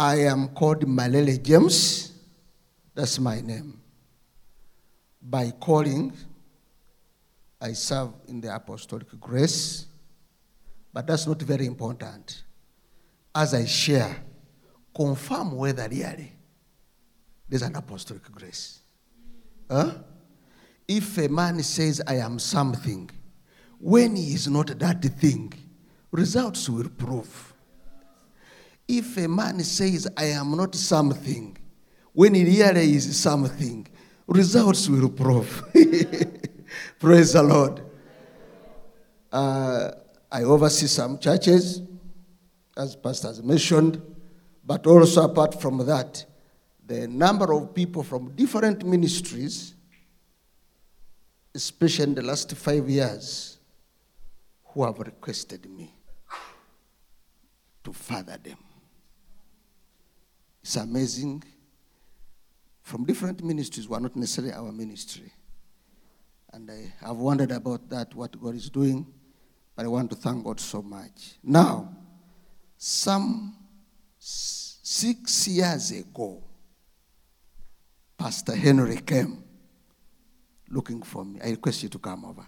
I am called Malele James. That's my name. By calling, I serve in the apostolic grace, but that's not very important. As I share, confirm whether really there's an apostolic grace. Huh? If a man says, I am something, when he is not that thing, results will prove. If a man says, I am not something, when he really is something, results will prove. Praise the Lord. Uh, I oversee some churches, as Pastor has mentioned, but also apart from that, the number of people from different ministries, especially in the last five years, who have requested me to father them. It's amazing. From different ministries, who are not necessarily our ministry. And I have wondered about that, what God is doing, but I want to thank God so much. Now, some six years ago, Pastor Henry came looking for me. I request you to come over.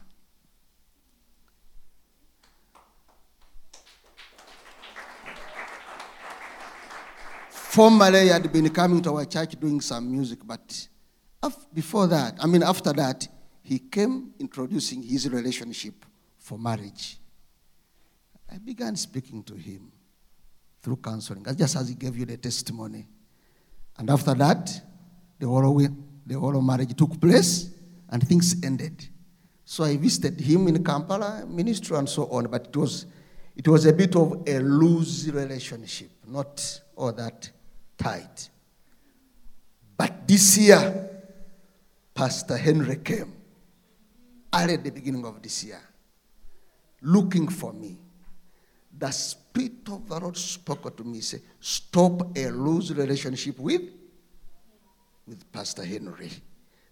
Formerly, he had been coming to our church doing some music, but before that, I mean, after that, he came introducing his relationship for marriage. I began speaking to him through counseling, just as he gave you the testimony. And after that, the whole, the whole marriage took place and things ended. So I visited him in Kampala, ministry and so on, but it was, it was a bit of a loose relationship, not all that tight. But this year, Pastor Henry came early at the beginning of this year, looking for me. The Spirit of the Lord spoke to me, say, stop a loose relationship with, with Pastor Henry.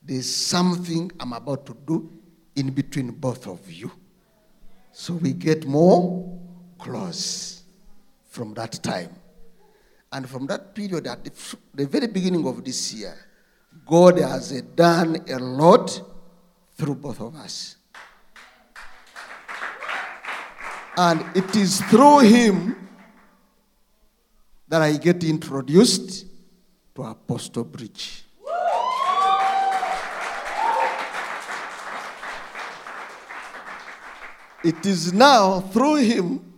There's something I'm about to do in between both of you. So we get more close from that time. And from that period, at the, the very beginning of this year, God has done a lot through both of us. And it is through him that I get introduced to Apostle Bridge. It is now through him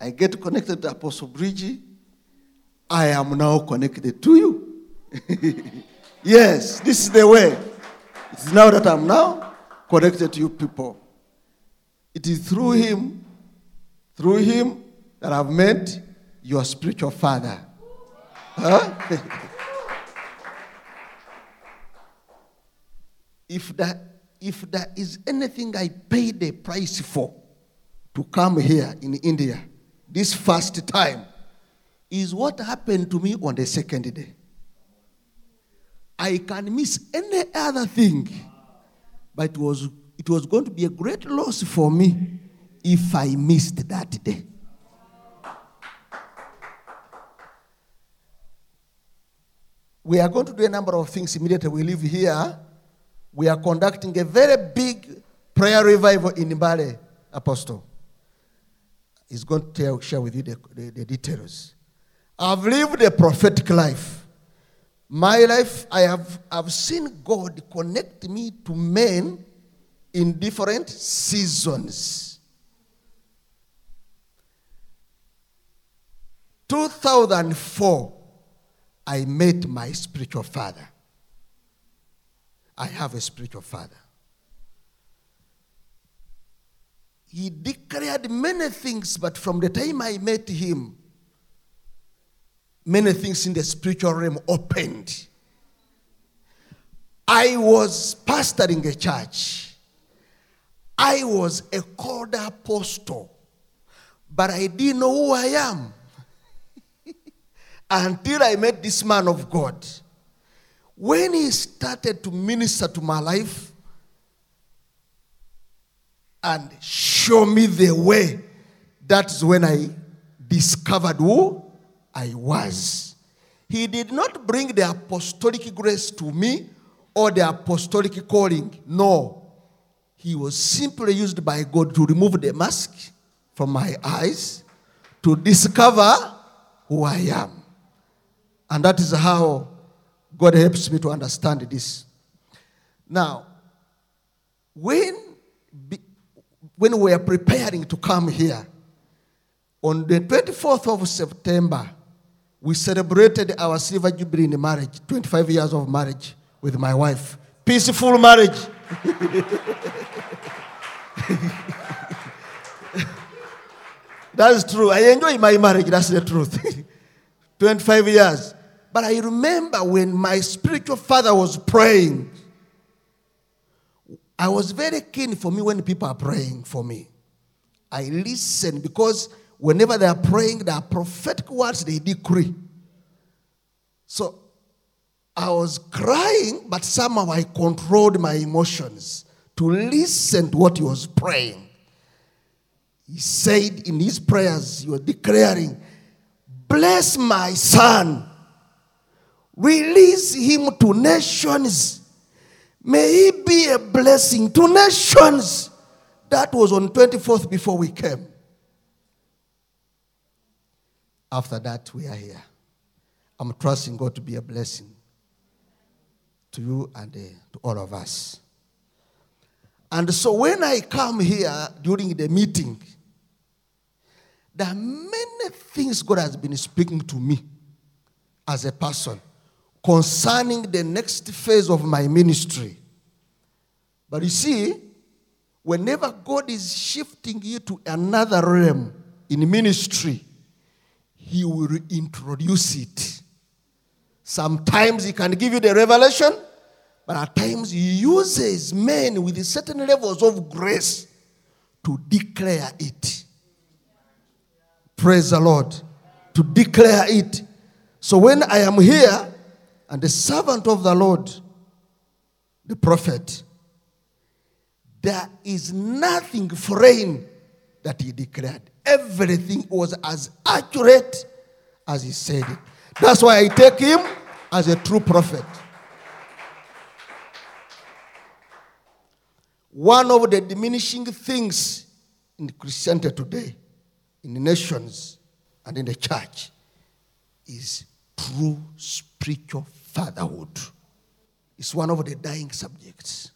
I get connected to Apostle Bridge. I am now connected to you. yes, this is the way. It's now that I'm now connected to you people. It is through him, through him that I've met your spiritual father. Huh? if that if there is anything I paid the price for to come here in India this first time, is what happened to me on the second day. I can miss any other thing, but it was, it was going to be a great loss for me if I missed that day. We are going to do a number of things immediately we leave here we are conducting a very big prayer revival in Mbale, Apostle. He's going to share with you the, the, the details. I've lived a prophetic life. My life, I have I've seen God connect me to men in different seasons. 2004, I met my spiritual father. I have a spiritual father. He declared many things, but from the time I met him, many things in the spiritual realm opened. I was pastoring a church. I was a called apostle, but I didn't know who I am until I met this man of God. When he started to minister to my life and show me the way, that's when I discovered who I was. He did not bring the apostolic grace to me or the apostolic calling. No. He was simply used by God to remove the mask from my eyes to discover who I am. And that is how God helps me to understand this. Now, when, when we are preparing to come here, on the 24th of September, we celebrated our silver jubilee in marriage, 25 years of marriage with my wife. Peaceful marriage. That's true. I enjoy my marriage, that's the truth. 25 years. But I remember when my spiritual father was praying, I was very keen for me when people are praying for me. I listen because whenever they are praying, there are prophetic words they decree. So I was crying, but somehow I controlled my emotions to listen to what he was praying. He said in his prayers, he was declaring, Bless my son, release him to nations. May he be a blessing to nations. That was on 24th before we came. After that, we are here. I'm trusting God to be a blessing to you and uh, to all of us. And so when I come here during the meeting, there are many things God has been speaking to me as a person concerning the next phase of my ministry. But you see, whenever God is shifting you to another realm in ministry, He will introduce it. Sometimes He can give you the revelation, but at times He uses men with certain levels of grace to declare it. Praise the Lord. To declare it. So when I am here and the servant of the Lord, the prophet, there is nothing foreign that he declared. Everything was as accurate as he said it. That's why I take him as a true prophet. One of the diminishing things in Christianity today in the nations and in the church is true spiritual fatherhood. It's one of the dying subjects.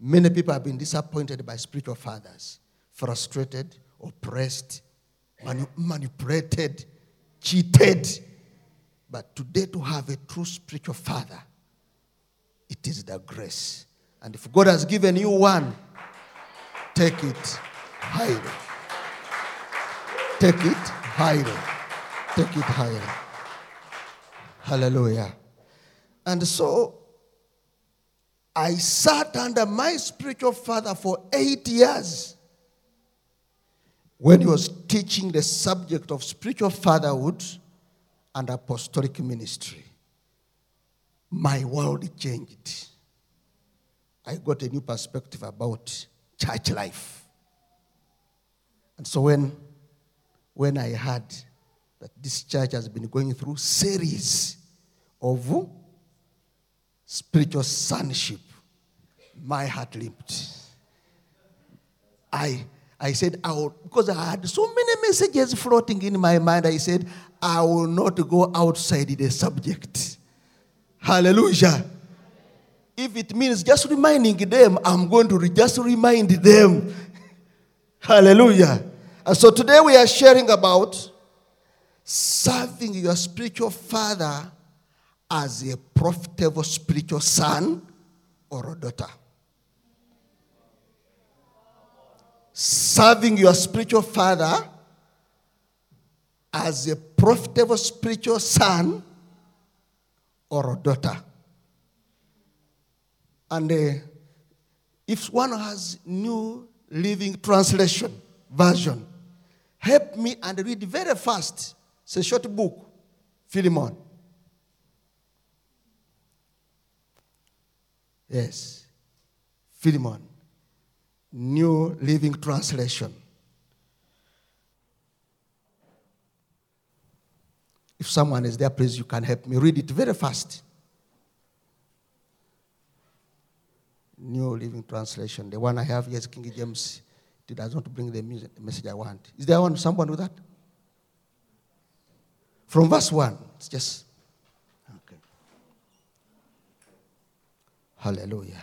Many people have been disappointed by spiritual fathers, frustrated, oppressed, manipulated, cheated. But today, to have a true spiritual father, it is the grace. And if God has given you one, take it highly. Take it higher. Take it higher. Hallelujah. And so I sat under my spiritual father for eight years when he was teaching the subject of spiritual fatherhood and apostolic ministry. My world changed. I got a new perspective about church life. And so when when I heard that this church has been going through series of spiritual sonship, my heart leaped. I, I said, I will, because I had so many messages floating in my mind, I said, I will not go outside the subject. Hallelujah. If it means just reminding them, I'm going to just remind them. Hallelujah. And so today we are sharing about serving your spiritual father as a profitable spiritual son or a daughter. Serving your spiritual father as a profitable spiritual son or a daughter. And uh, if one has new living translation version, help me and read very fast. It's a short book, Philemon. Yes, Philemon, New Living Translation. If someone is there, please, you can help me read it very fast. New Living Translation. The one I have here is King James. It does not bring the message I want. Is there one someone with that? From verse 1. It's just. Okay. Hallelujah.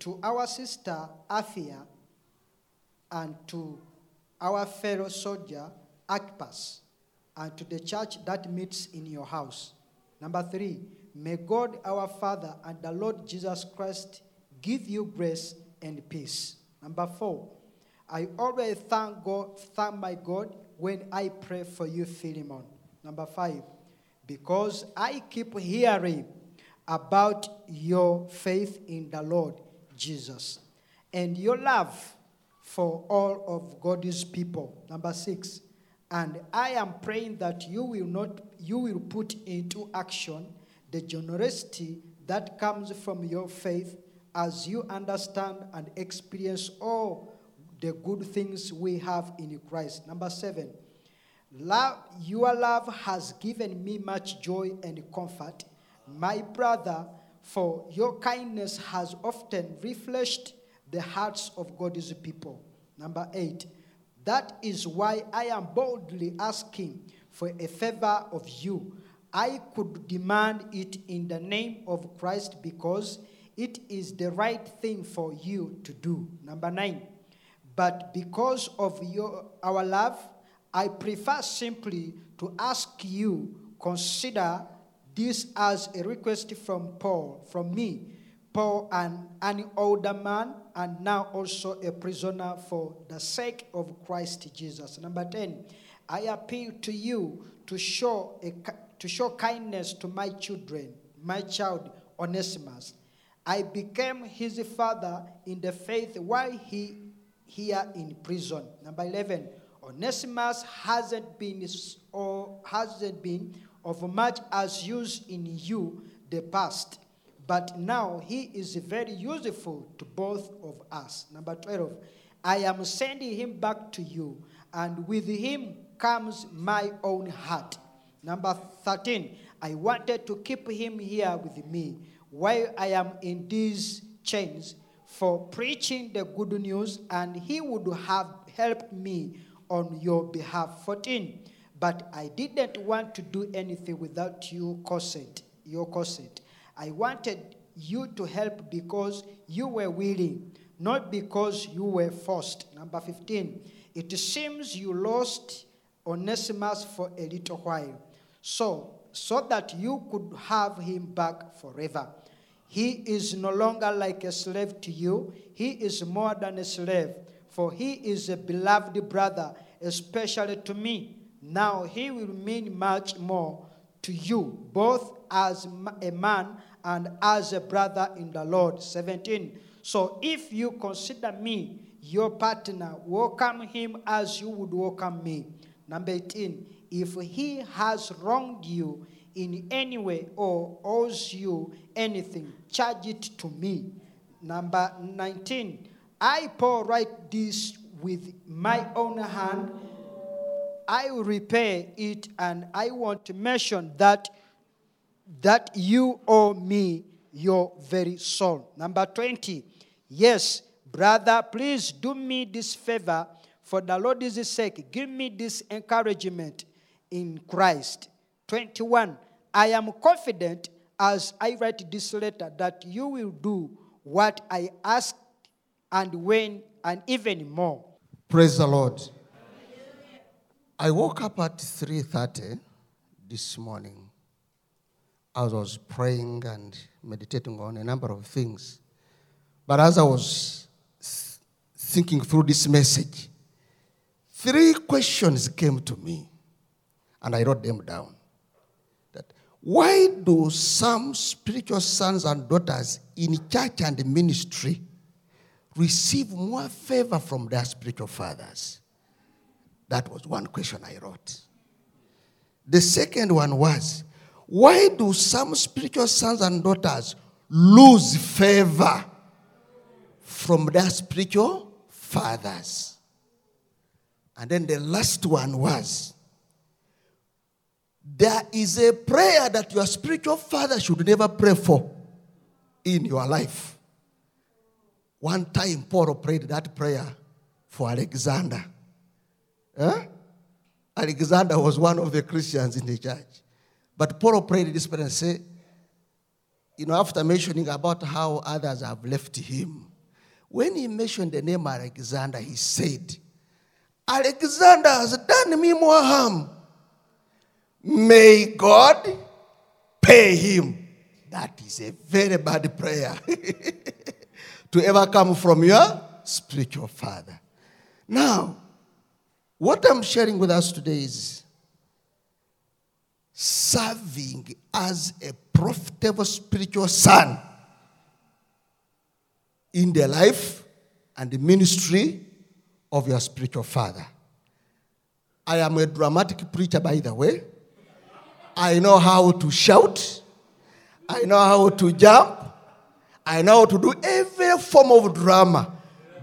to our sister Apphia, and to our fellow soldier Archippus, and to the church that meets in your house. Number three. May God our Father and the Lord Jesus Christ give you grace and peace. Number four. I always thank God, thank my God when I pray for you, Philemon. Number five, because I keep hearing about your faith in the Lord Jesus and your love for all of God's people. Number six, and I am praying that you will not you will put into action the generosity that comes from your faith as you understand and experience all the good things we have in Christ. Number seven, love, your love has given me much joy and comfort. My brother, for your kindness has often refreshed the hearts of God's people. Number eight, that is why I am boldly asking for a favor of you. I could demand it in the name of Christ because it is the right thing for you to do. Number nine, but because of your, our love, I prefer simply to ask you consider this as a request from Paul, from me, Paul, an, an older man, and now also a prisoner for the sake of Christ Jesus. Number 10, I appeal to you to show, a, to show kindness to my children, my child Onesimus. I became his father in the faith while he here in prison. Number 11, Onesimus hasn't been or hasn't been of much as use in you the past, but now he is very useful to both of us. Number 12, I am sending him back to you, and with him comes my own heart. Number 13, I wanted to keep him here with me while I am in these chains for preaching the good news, and he would have helped me on your behalf. 14. But I didn't want to do anything without you consent, your consent. I wanted you to help because you were willing, not because you were forced. Number 15. It seems you lost Onesimus for a little while, so so that you could have him back forever. He is no longer like a slave to you, he is more than a slave, for he is a beloved brother, especially to me. Now he will mean much more to you, both as a man and as a brother in the Lord. 17. So if you consider me your partner, welcome him as you would welcome me. Number 18. If he has wronged you, in any way or owes you anything, charge it to me. Number 19. I, Paul, write this with my own hand. I will repay it, and I want to mention that that you owe me your very soul. Number 20. Yes, brother, please do me this favor for the Lord's sake. Give me this encouragement in Christ. 21. I am confident as I write this letter that you will do what I ask and when and even more. Praise the Lord. I woke up at 3:30 this morning. I was praying and meditating on a number of things. But as I was thinking through this message, three questions came to me and I wrote them down. That why do some spiritual sons and daughters in church and ministry receive more favor from their spiritual fathers? That was one question I wrote. The second one was why do some spiritual sons and daughters lose favor from their spiritual fathers? And then the last one was there is a prayer that your spiritual father should never pray for in your life. One time, Paul prayed that prayer for Alexander. Huh? Alexander was one of the Christians in the church. But Paul prayed this prayer and said, you know, after mentioning about how others have left him, when he mentioned the name Alexander, he said, Alexander has done me more harm May God pay him. That is a very bad prayer to ever come from your spiritual father. Now, what I'm sharing with us today is serving as a profitable spiritual son in the life and the ministry of your spiritual father. I am a dramatic preacher, by the way. I know how to shout. I know how to jump. I know how to do every form of drama.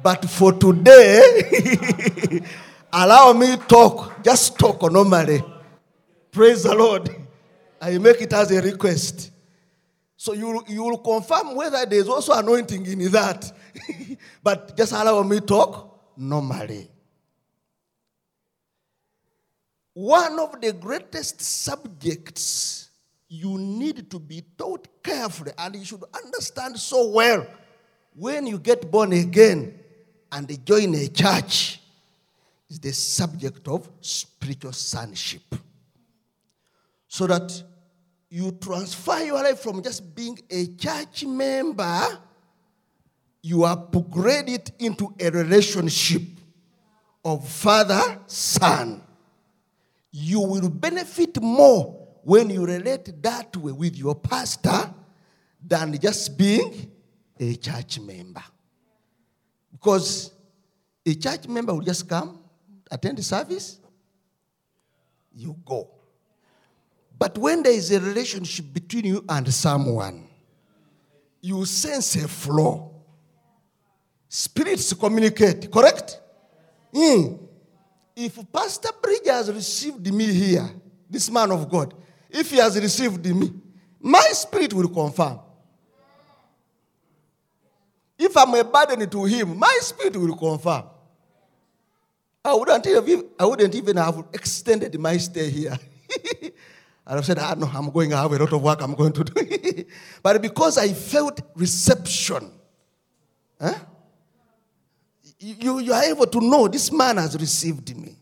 But for today, allow me talk. Just talk normally. Praise the Lord. I make it as a request. So you, you will confirm whether there's also anointing in that. but just allow me talk normally. One of the greatest subjects you need to be taught carefully and you should understand so well when you get born again and join a church is the subject of spiritual sonship. So that you transfer your life from just being a church member, you upgrade it into a relationship of father son you will benefit more when you relate that way with your pastor than just being a church member. Because a church member will just come, attend the service, you go. But when there is a relationship between you and someone, you sense a flow. Spirits communicate, correct? Mm if Pastor Bridge has received me here, this man of God, if he has received me, my spirit will confirm. If I'm a burden to him, my spirit will confirm. I wouldn't even, I wouldn't even have extended my stay here. and I've said, ah, no, I'm going to have a lot of work I'm going to do. but because I felt reception, you, you are able to know this man has received me.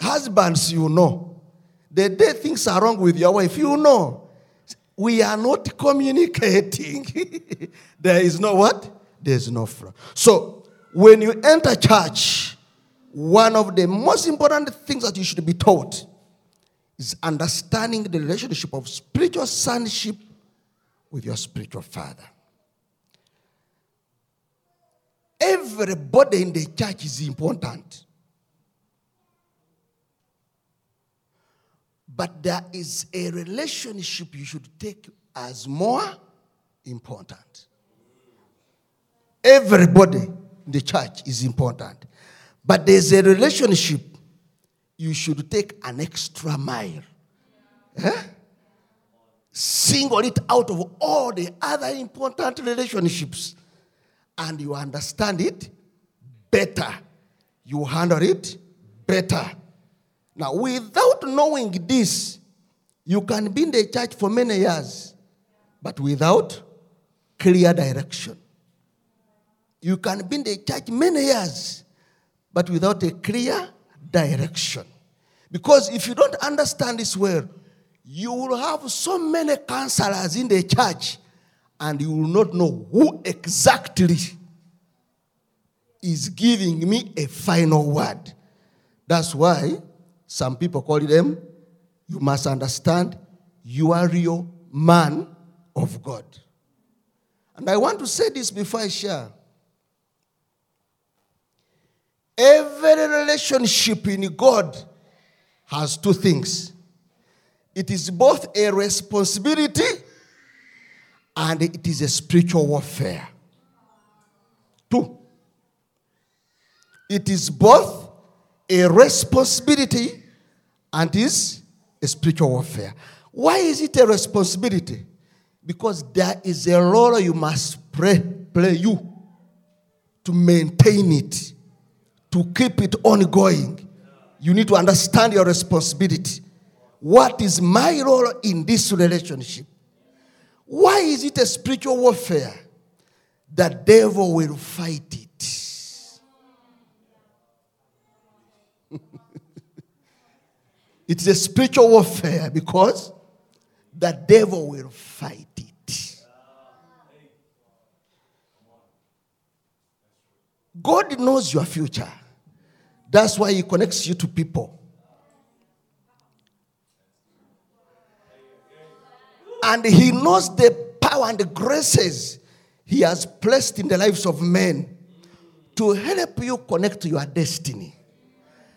Husbands, you know. The day things are wrong with your wife, you know. We are not communicating. there is no what? There's no flow. So, when you enter church, one of the most important things that you should be taught is understanding the relationship of spiritual sonship with your spiritual father. Everybody in the church is important. But there is a relationship you should take as more important. Everybody in the church is important. But there's a relationship you should take an extra mile. Eh? Single it out of all the other important relationships and you understand it better. You handle it better. Now, without knowing this, you can be in the church for many years, but without clear direction. You can be in the church many years, but without a clear direction. Because if you don't understand this well, you will have so many counselors in the church and you will not know who exactly is giving me a final word. That's why some people call them, you must understand you are real man of God. And I want to say this before I share. Every relationship in God has two things it is both a responsibility and it is a spiritual warfare. Two. It is both a responsibility and is a spiritual warfare. Why is it a responsibility? Because there is a role you must play, play you to maintain it, to keep it ongoing. You need to understand your responsibility. What is my role in this relationship? Why is it a spiritual warfare? The devil will fight it. it is a spiritual warfare because the devil will fight it. God knows your future. That's why He connects you to people. And He knows the power and the graces He has placed in the lives of men to help you connect to your destiny.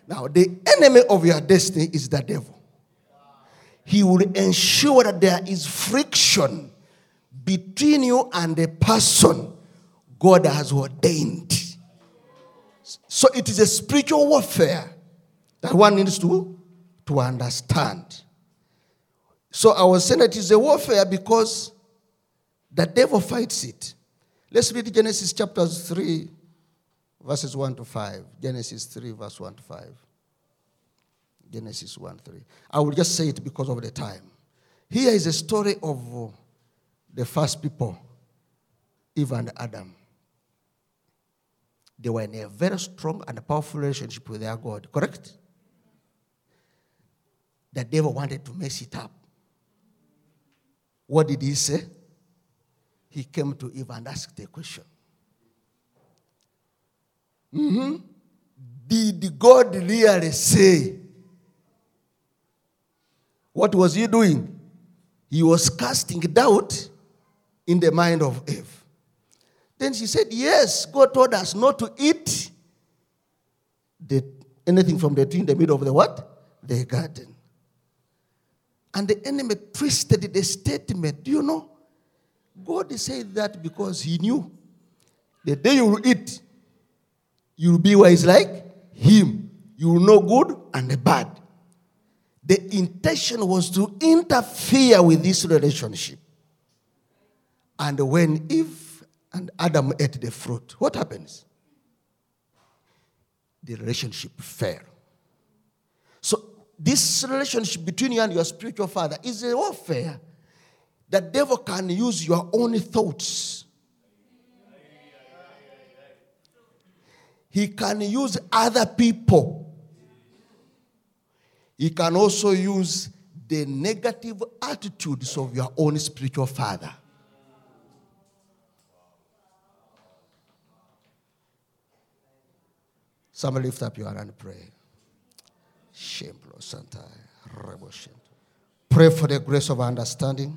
Now, the enemy of your destiny is the devil. He will ensure that there is friction between you and the person God has ordained. So it is a spiritual warfare that one needs to, to understand. So I was saying it is a warfare because the devil fights it. Let's read Genesis chapter 3, verses 1 to 5. Genesis 3, verse 1 to 5. Genesis 1 3. I will just say it because of the time. Here is a story of the first people, Eve and Adam. They were in a very strong and powerful relationship with their God, correct? The devil wanted to mess it up. What did he say? He came to Eve and asked a question. Mm-hmm. Did God really say? What was he doing? He was casting doubt in the mind of Eve. Then she said, Yes, God told us not to eat the, anything from the tree in the middle of the what? The garden. And the enemy twisted the statement. Do you know? God said that because he knew the day you will eat, you will be wise like him. You will know good and bad. The intention was to interfere with this relationship. And when Eve and Adam ate the fruit, what happens? The relationship fell. So, this relationship between you and your spiritual father is a warfare. The devil can use your own thoughts. He can use other people. He can also use the negative attitudes of your own spiritual father. Somebody lift up your hand and pray. Pray for the grace of understanding.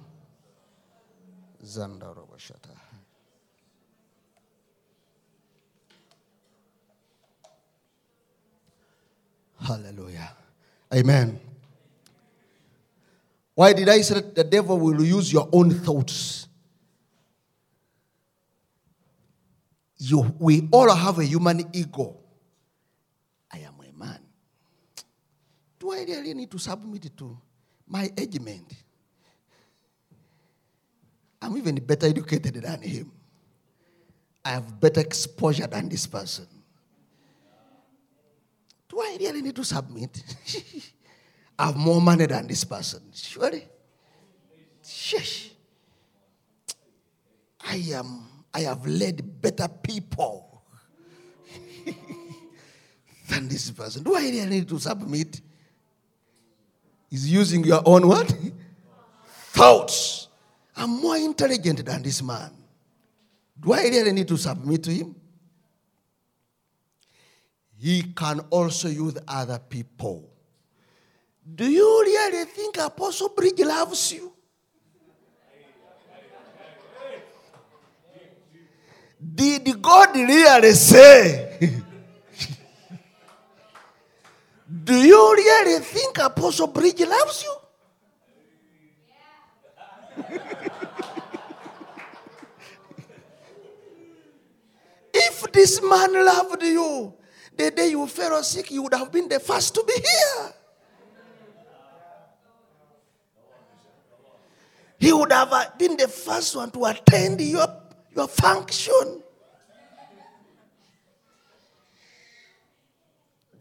Hallelujah. Amen. Why did I say that the devil will use your own thoughts? You, we all have a human ego. Do I really need to submit to my agent? I'm even better educated than him. I have better exposure than this person. Do I really need to submit? I have more money than this person. Surely. I am I have led better people than this person. Do I really need to submit? Is using your own what? Thoughts. I'm more intelligent than this man. Do I really need to submit to him? He can also use other people. Do you really think Apostle Bridge loves you? Did God really say? Do you really think Apostle Bridge loves you? if this man loved you, the day you fell sick, you would have been the first to be here. He would have uh, been the first one to attend your, your function.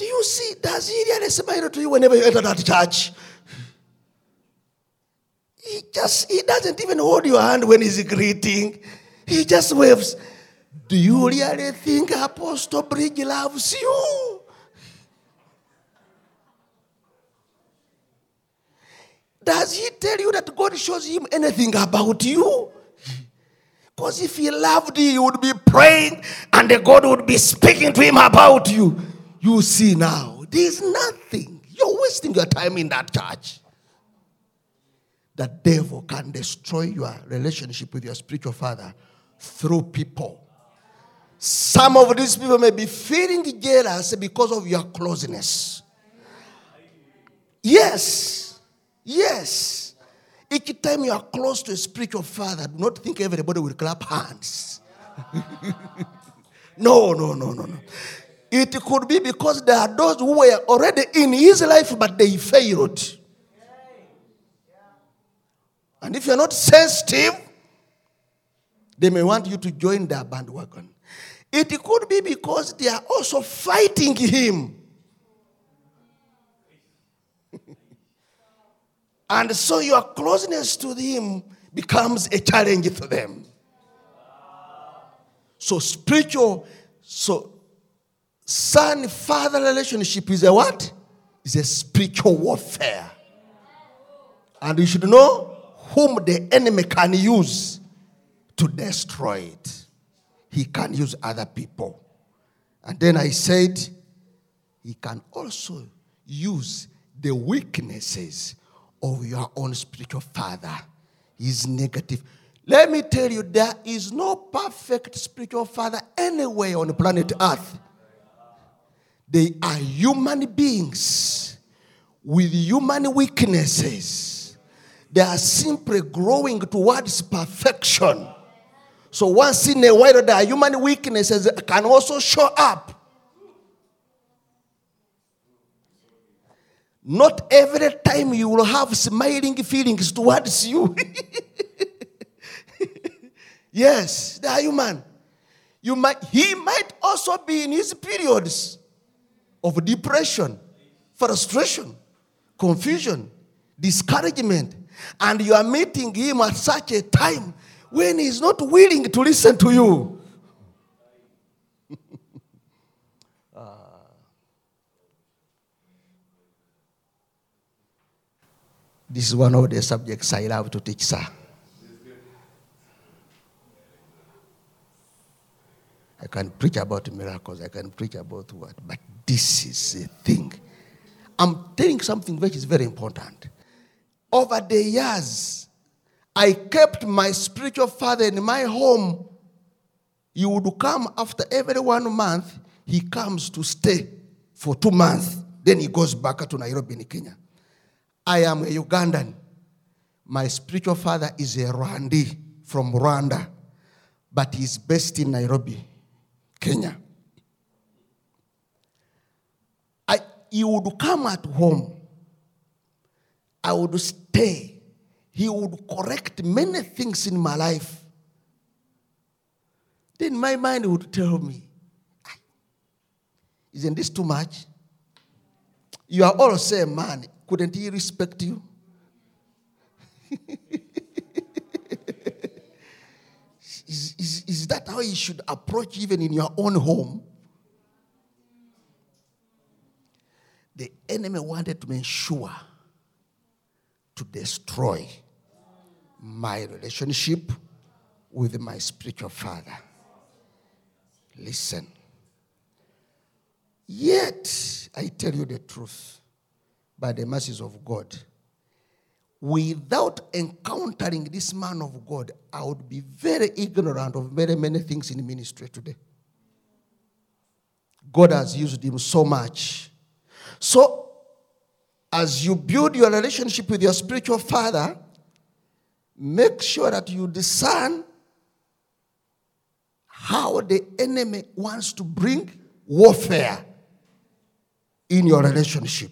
Do you see? Does he really smile to you whenever you enter that church? He just he doesn't even hold your hand when he's greeting. He just waves. Do you really think Apostle Bridge loves you? Does he tell you that God shows him anything about you? Because if he loved you, he would be praying and God would be speaking to him about you. You see now, there's nothing. You're wasting your time in that church. The devil can destroy your relationship with your spiritual father through people. Some of these people may be feeling jealous because of your closeness. Yes, yes. Each time you are close to a spiritual father, do not think everybody will clap hands. no, no, no, no, no. It could be because there are those who were already in his life, but they failed. And if you're not sensitive, they may want you to join their bandwagon. It could be because they are also fighting him. and so your closeness to him becomes a challenge to them. So spiritual, so son father relationship is a what? Is a spiritual warfare. And you should know whom the enemy can use to destroy it. He can use other people. And then I said, he can also use the weaknesses of your own spiritual father. He's negative. Let me tell you, there is no perfect spiritual father anywhere on planet Earth. They are human beings with human weaknesses. They are simply growing towards perfection. So once in a while, the human weaknesses can also show up. Not every time you will have smiling feelings towards you. yes, they are human. You might, he might also be in his periods of depression, frustration, confusion, discouragement, and you are meeting him at such a time when he's not willing to listen to you. uh, this is one of the subjects I love to teach, sir. I can preach about miracles, I can preach about what, but this is a thing. I'm telling something which is very important. Over the years, I kept my spiritual father in my home. He would come after every one month, he comes to stay for two months. Then he goes back to Nairobi in Kenya. I am a Ugandan. My spiritual father is a Rwandi from Rwanda, but he's based in Nairobi, Kenya. I, he would come at home. I would stay. He would correct many things in my life. Then my mind would tell me, Isn't this too much? You are all the same man. Couldn't he respect you? is, is, is that how you should approach even in your own home? The enemy wanted to ensure to destroy my relationship with my spiritual father. Listen. Yet, I tell you the truth. by the mercies of God. Without encountering this man of God, I would be very ignorant of very many things in ministry today. God has used him so much. So, as you build your relationship with your spiritual father, make sure that you discern how the enemy wants to bring warfare in your relationship.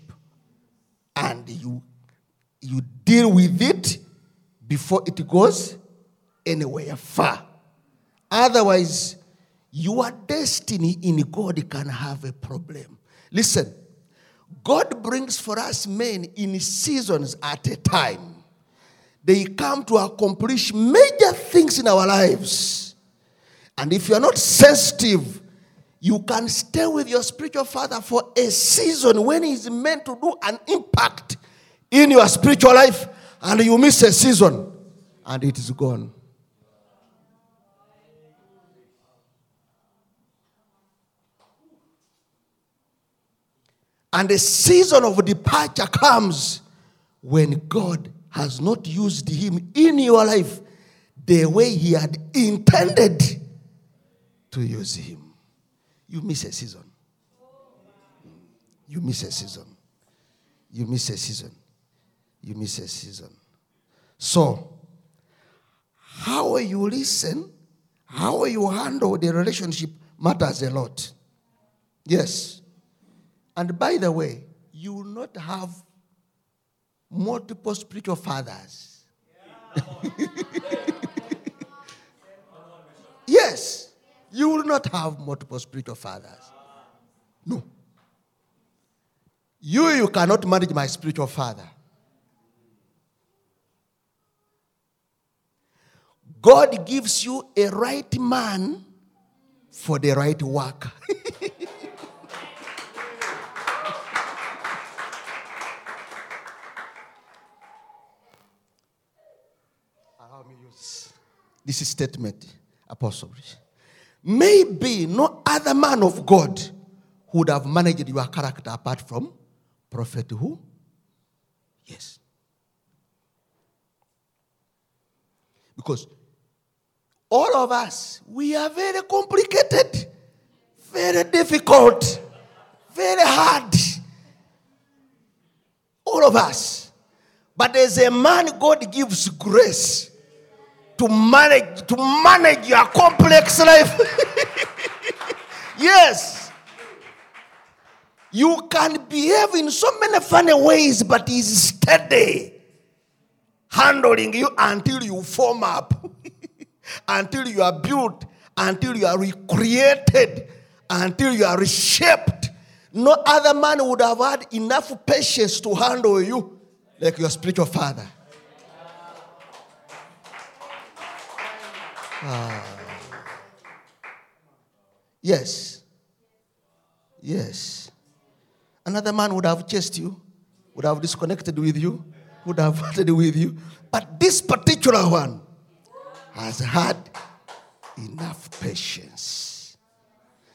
And you you deal with it before it goes anywhere far. Otherwise your destiny in god can have a problem. Listen god brings for us men in seasons at a time they come to accomplish major things in our lives and if you're not sensitive you can stay with your spiritual father for a season when he's meant to do an impact in your spiritual life, and you miss a season, and it is gone. And the season of departure comes when God has not used him in your life the way he had intended to use him. You miss a season. You miss a season. You miss a season. You miss a season. So, how you listen, how you handle the relationship matters a lot. Yes. And by the way, you will not have multiple spiritual fathers. yes. You will not have multiple spiritual fathers. No. You, you cannot manage my spiritual father. God gives you a right man for the right work. Allow me use this statement, Apostle. Maybe no other man of God would have managed your character apart from Prophet who? Yes. Because all of us, we are very complicated, very difficult, very hard. All of us. But there's a man God gives grace to manage to manage your complex life. yes. You can behave in so many funny ways, but he's steady handling you until you form up, until you are built, until you are recreated, until you are reshaped. No other man would have had enough patience to handle you like your spiritual father. Ah. Yes. Yes. Another man would have chased you, would have disconnected with you, would have parted with you. But this particular one has had enough patience.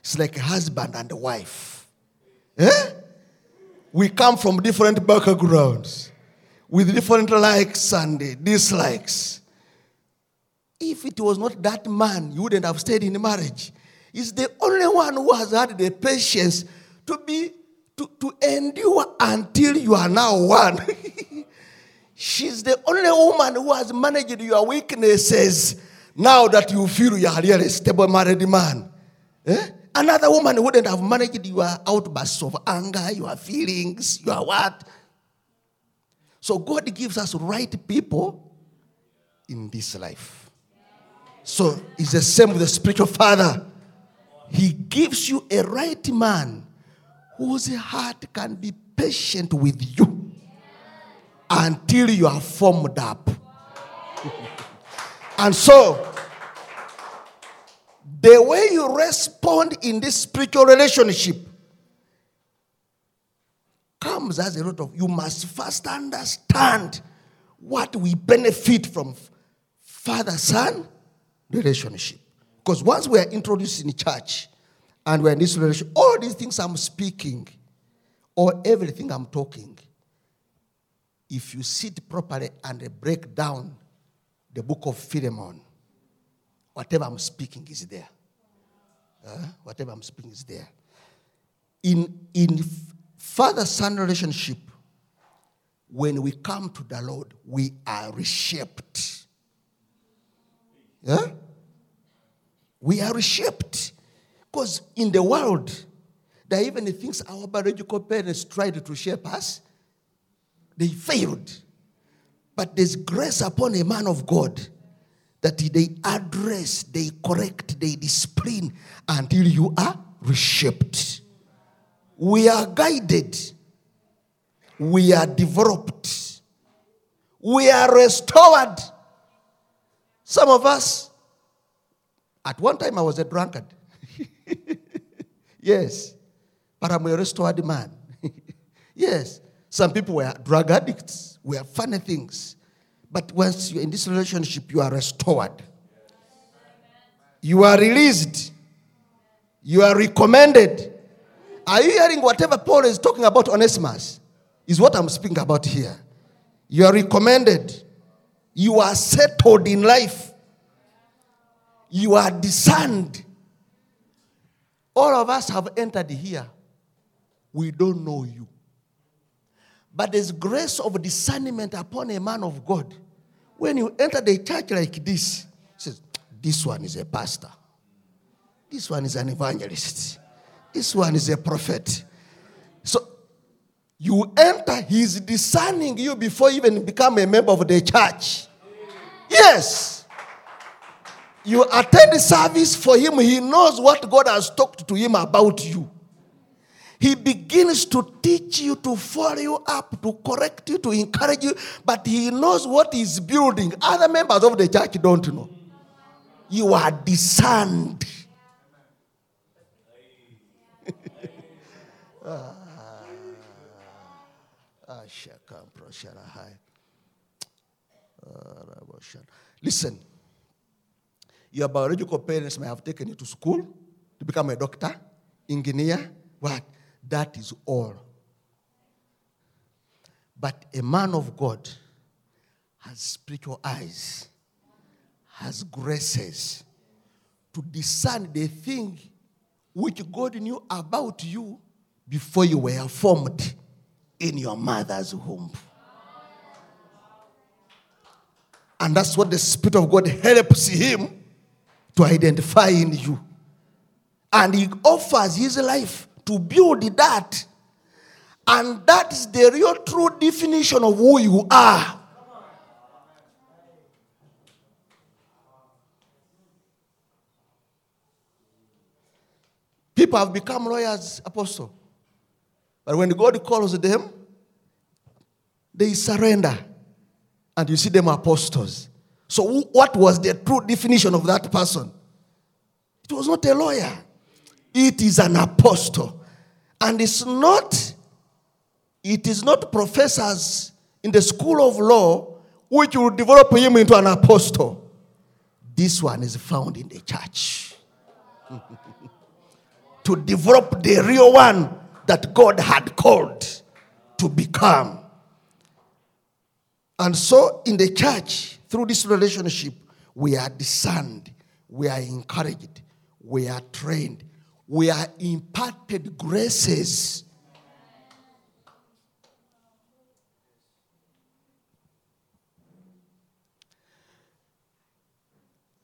It's like a husband and a wife. Eh? We come from different backgrounds with different likes and dislikes. If it was not that man, you wouldn't have stayed in marriage. He's the only one who has had the patience to be to, to endure until you are now one. She's the only woman who has managed your weaknesses now that you feel you are really a stable married man. Eh? Another woman wouldn't have managed your outbursts of anger, your feelings, your what. So God gives us right people in this life. So it's the same with the spiritual father. He gives you a right man whose heart can be patient with you until you are formed up. and so, the way you respond in this spiritual relationship comes as a result of you must first understand what we benefit from father son relationship. Because once we are introduced in church and we're in this relationship, all these things I'm speaking or everything I'm talking if you sit properly and break down the book of Philemon, whatever I'm speaking is there. Uh, whatever I'm speaking is there. In, in father son relationship, when we come to the Lord, we are reshaped. Yeah? We are reshaped. Because in the world, there are even things our biological parents tried to shape us, they failed. But there's grace upon a man of God that they address, they correct, they discipline until you are reshaped. We are guided, we are developed, we are restored. Some of us, at one time I was a drunkard. yes, but I'm a restored man. yes, some people were drug addicts, were funny things. But once you're in this relationship, you are restored. You are released. You are recommended. Are you hearing whatever Paul is talking about Onesimus? Is what I'm speaking about here. You are recommended. You are settled in life. You are discerned. All of us have entered here. We don't know you. But there's grace of discernment upon a man of God. When you enter the church like this, says, This one is a pastor. This one is an evangelist. This one is a prophet. So you enter, he's discerning you before you even become a member of the church. Yes. You attend the service for him, he knows what God has talked to him about you. He begins to teach you, to follow you up, to correct you, to encourage you, but he knows what he's building. Other members of the church don't know. You are discerned. Ah. Ah, Listen, your biological parents may have taken you to school to become a doctor, engineer, what? That is all. But a man of God has spiritual eyes, has graces to discern the thing which God knew about you before you were formed in your mother's womb. And that's what the Spirit of God helps him to identify in you. And he offers his life to build that. And that is the real true definition of who you are. People have become lawyers, apostle. But when God calls them, they surrender. And you see them apostles. So, what was the true definition of that person? It was not a lawyer, it is an apostle. And it's not, it is not professors in the school of law which will develop him into an apostle. This one is found in the church. to develop the real one that God had called to become. And so in the church, through this relationship, we are discerned, we are encouraged, we are trained, we are imparted graces.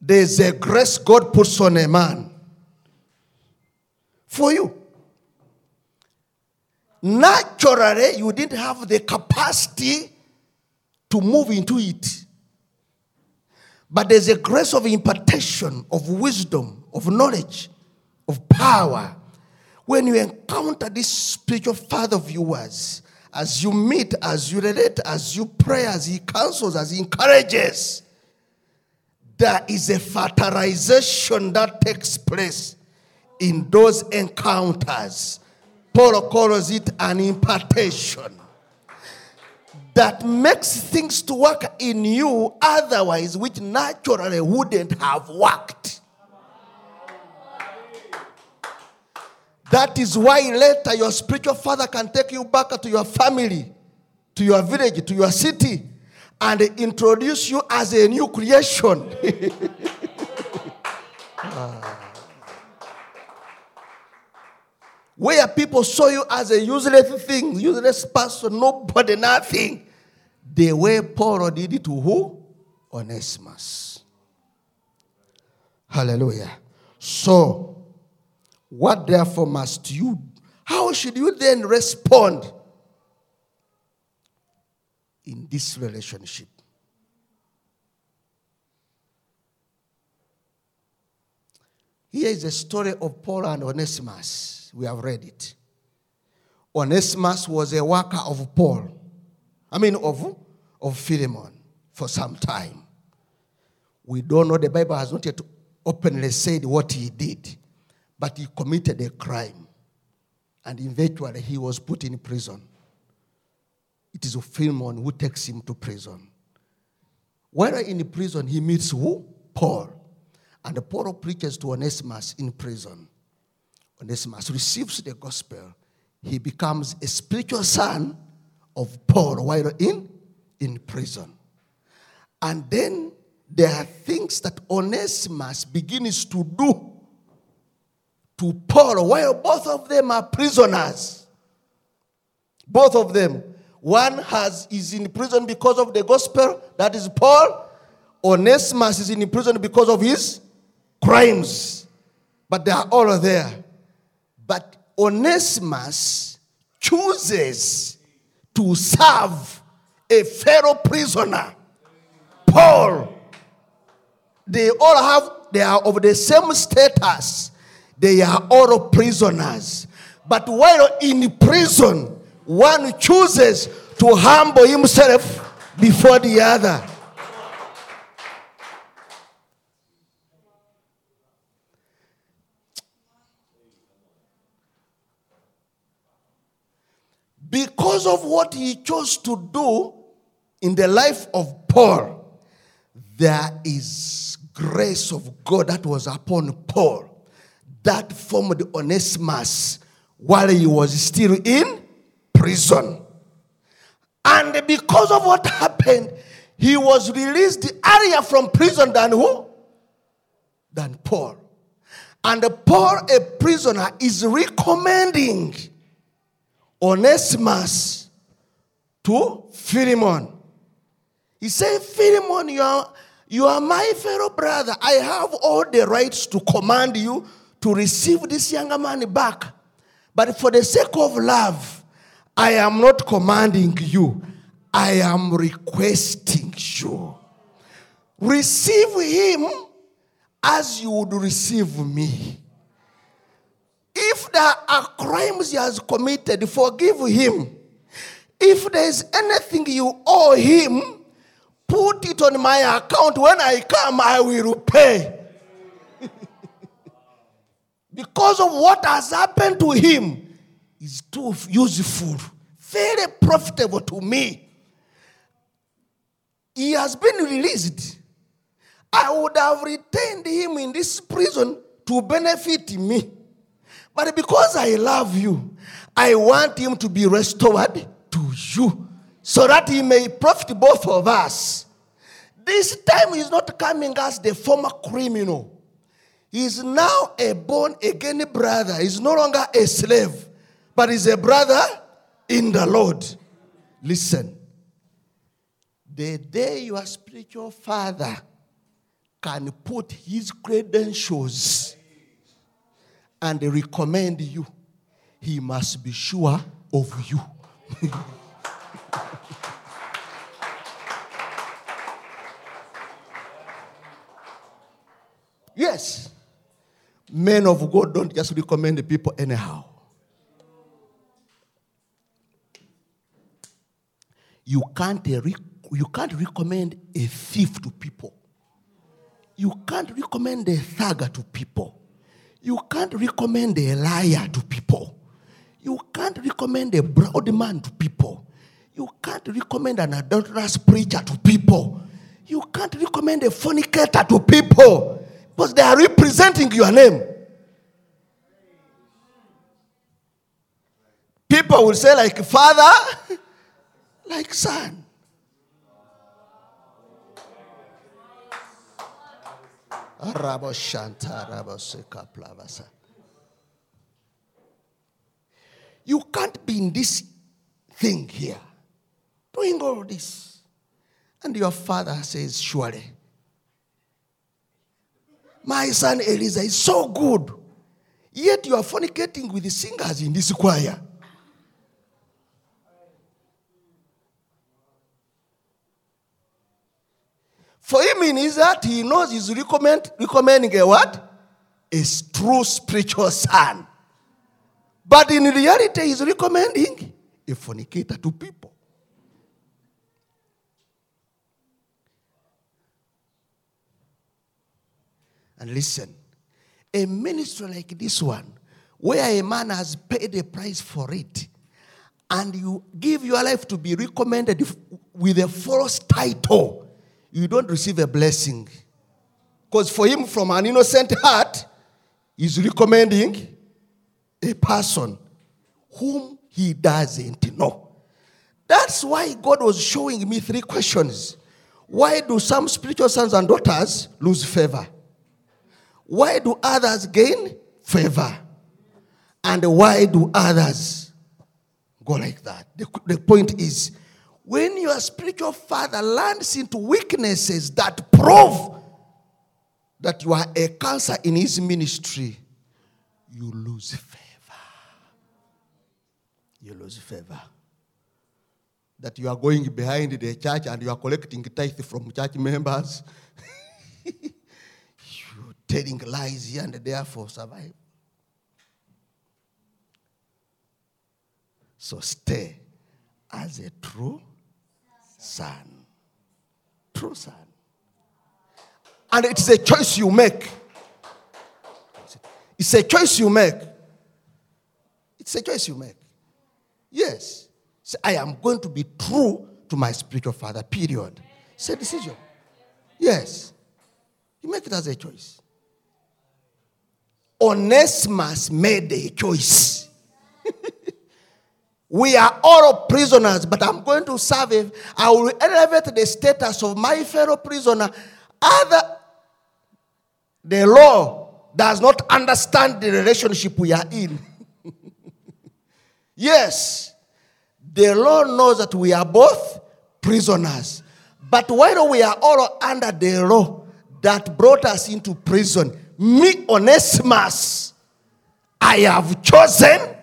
There's a grace God puts on a man for you. Naturally, you didn't have the capacity to move into it. But there's a grace of impartation, of wisdom, of knowledge, of power. When you encounter this spiritual father of yours, as you meet, as you relate, as you pray, as he counsels, as he encourages, there is a fertilization that takes place in those encounters. Paul calls it an impartation that makes things to work in you otherwise, which naturally wouldn't have worked. That is why later your spiritual father can take you back to your family to your village, to your city, and introduce you as a new creation. Ah. Where people saw you as a useless thing, useless person, nobody, nothing. The way Paul did it to who? Onesimus. Hallelujah. So, what therefore must you? How should you then respond in this relationship? Here is a story of Paul and Onesimus. We have read it. Onesimus was a worker of Paul. I mean, of, of Philemon for some time. We don't know, the Bible has not yet openly said what he did, but he committed a crime. And eventually he was put in prison. It is Philemon who takes him to prison. While in prison, he meets who? Paul. And Paul preaches to Onesimus in prison. Onesimus receives the gospel. He becomes a spiritual son of Paul while in, in prison. And then there are things that Onesimus begins to do to Paul while both of them are prisoners. Both of them. One has is in prison because of the gospel, that is Paul. Onesimus is in prison because of his crimes. But they are all there. But Onesimus chooses to serve a fellow prisoner, Paul. They all have, they are of the same status. They are all prisoners. But while in prison, one chooses to humble himself before the other. Because of what he chose to do in the life of Paul, there is grace of God that was upon Paul that formed Onesimus while he was still in prison. And because of what happened, he was released earlier from prison than who? Than Paul. And Paul, a prisoner, is recommending Onesimus to Philemon. He said, Philemon, you are, you are my fellow brother. I have all the rights to command you to receive this younger man back. But for the sake of love, I am not commanding you, I am requesting you. Receive him as you would receive me. If there are crimes he has committed, forgive him. If there is anything you owe him, put it on my account. When I come, I will pay. because of what has happened to him, is too useful, very profitable to me. He has been released. I would have retained him in this prison to benefit me. But because I love you, I want him to be restored to you so that he may profit both of us. This time he's not coming as the former criminal. He's now a born again brother. He's no longer a slave, but he's a brother in the Lord. Listen. The day your spiritual father can put his credentials and recommend you, he must be sure of you. yes. Men of God don't just recommend the people anyhow. You can't, uh, you can't recommend a thief to people. You can't recommend a thugger to people. You can't recommend a liar to people. You can't recommend a broad man to people. You can't recommend an adulterous preacher to people. You can't recommend a fornicator to people because they are representing your name. People will say, like, Father, like son. You can't be in this thing here, doing all this. And your father says, Surely, my son Eliza is so good, yet you are fornicating with the singers in this choir. For him means that he knows he's recommend, recommending a what? A true spiritual son. But in reality, he's recommending a fornicator to people. And listen, a ministry like this one, where a man has paid a price for it, and you give your life to be recommended with a false title, you don't receive a blessing. Because for him, from an innocent heart, he's recommending a person whom he doesn't know. That's why God was showing me three questions. Why do some spiritual sons and daughters lose favor? Why do others gain favor? And why do others go like that? The, the point is, when your spiritual father lands into weaknesses that prove that you are a cancer in his ministry, you lose favor. You lose favor. That you are going behind the church and you are collecting tithe from church members. You're telling lies here and there for survival. So stay as a true son. True son. And it's a choice you make. It's a choice you make. It's a choice you make. Yes. Say, I am going to be true to my spiritual father, period. It's a decision. Yes. You make it as a choice. Onesimus made a choice. We are all prisoners, but I'm going to serve. If I will elevate the status of my fellow prisoner. Other, the law does not understand the relationship we are in. Yes, the law knows that we are both prisoners. But while we are all under the law that brought us into prison, me, Onesimus, I have chosen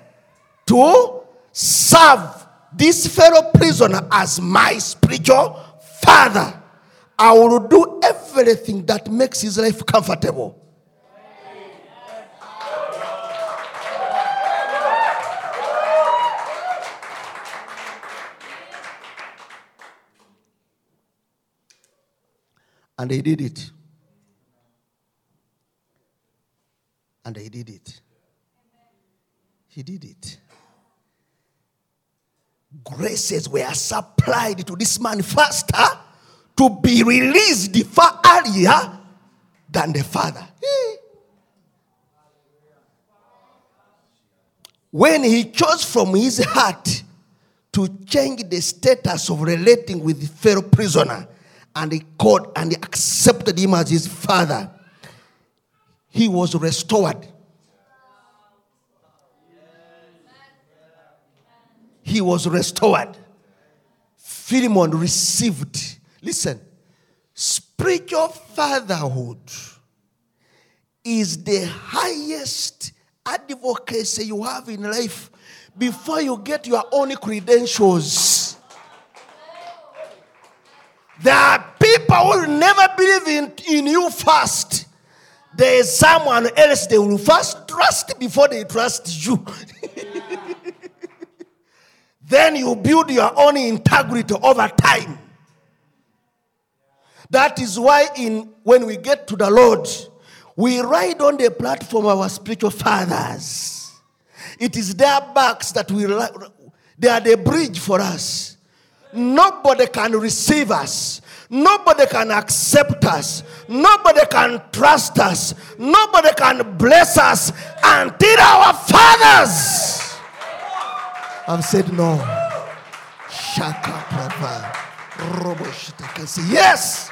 to serve this fellow prisoner as my spiritual father. I will do everything that makes his life comfortable. And he did it. And he did it. He did it. Graces were supplied to this man faster to be released far earlier than the father. When he chose from his heart to change the status of relating with the fellow prisoner, and he called and he accepted him as his father, he was restored. He was restored. Philemon received. Listen, spiritual fatherhood is the highest advocacy you have in life before you get your own credentials. There are people who will never believe in, in you first. There is someone else they will first trust before they trust you. then you build your own integrity over time. That is why in when we get to the Lord, we ride on the platform of our spiritual fathers. It is their backs that we they are the bridge for us. Nobody can receive us. Nobody can accept us. Nobody can trust us. Nobody can bless us until our fathers have said no. Shaka say, Yes,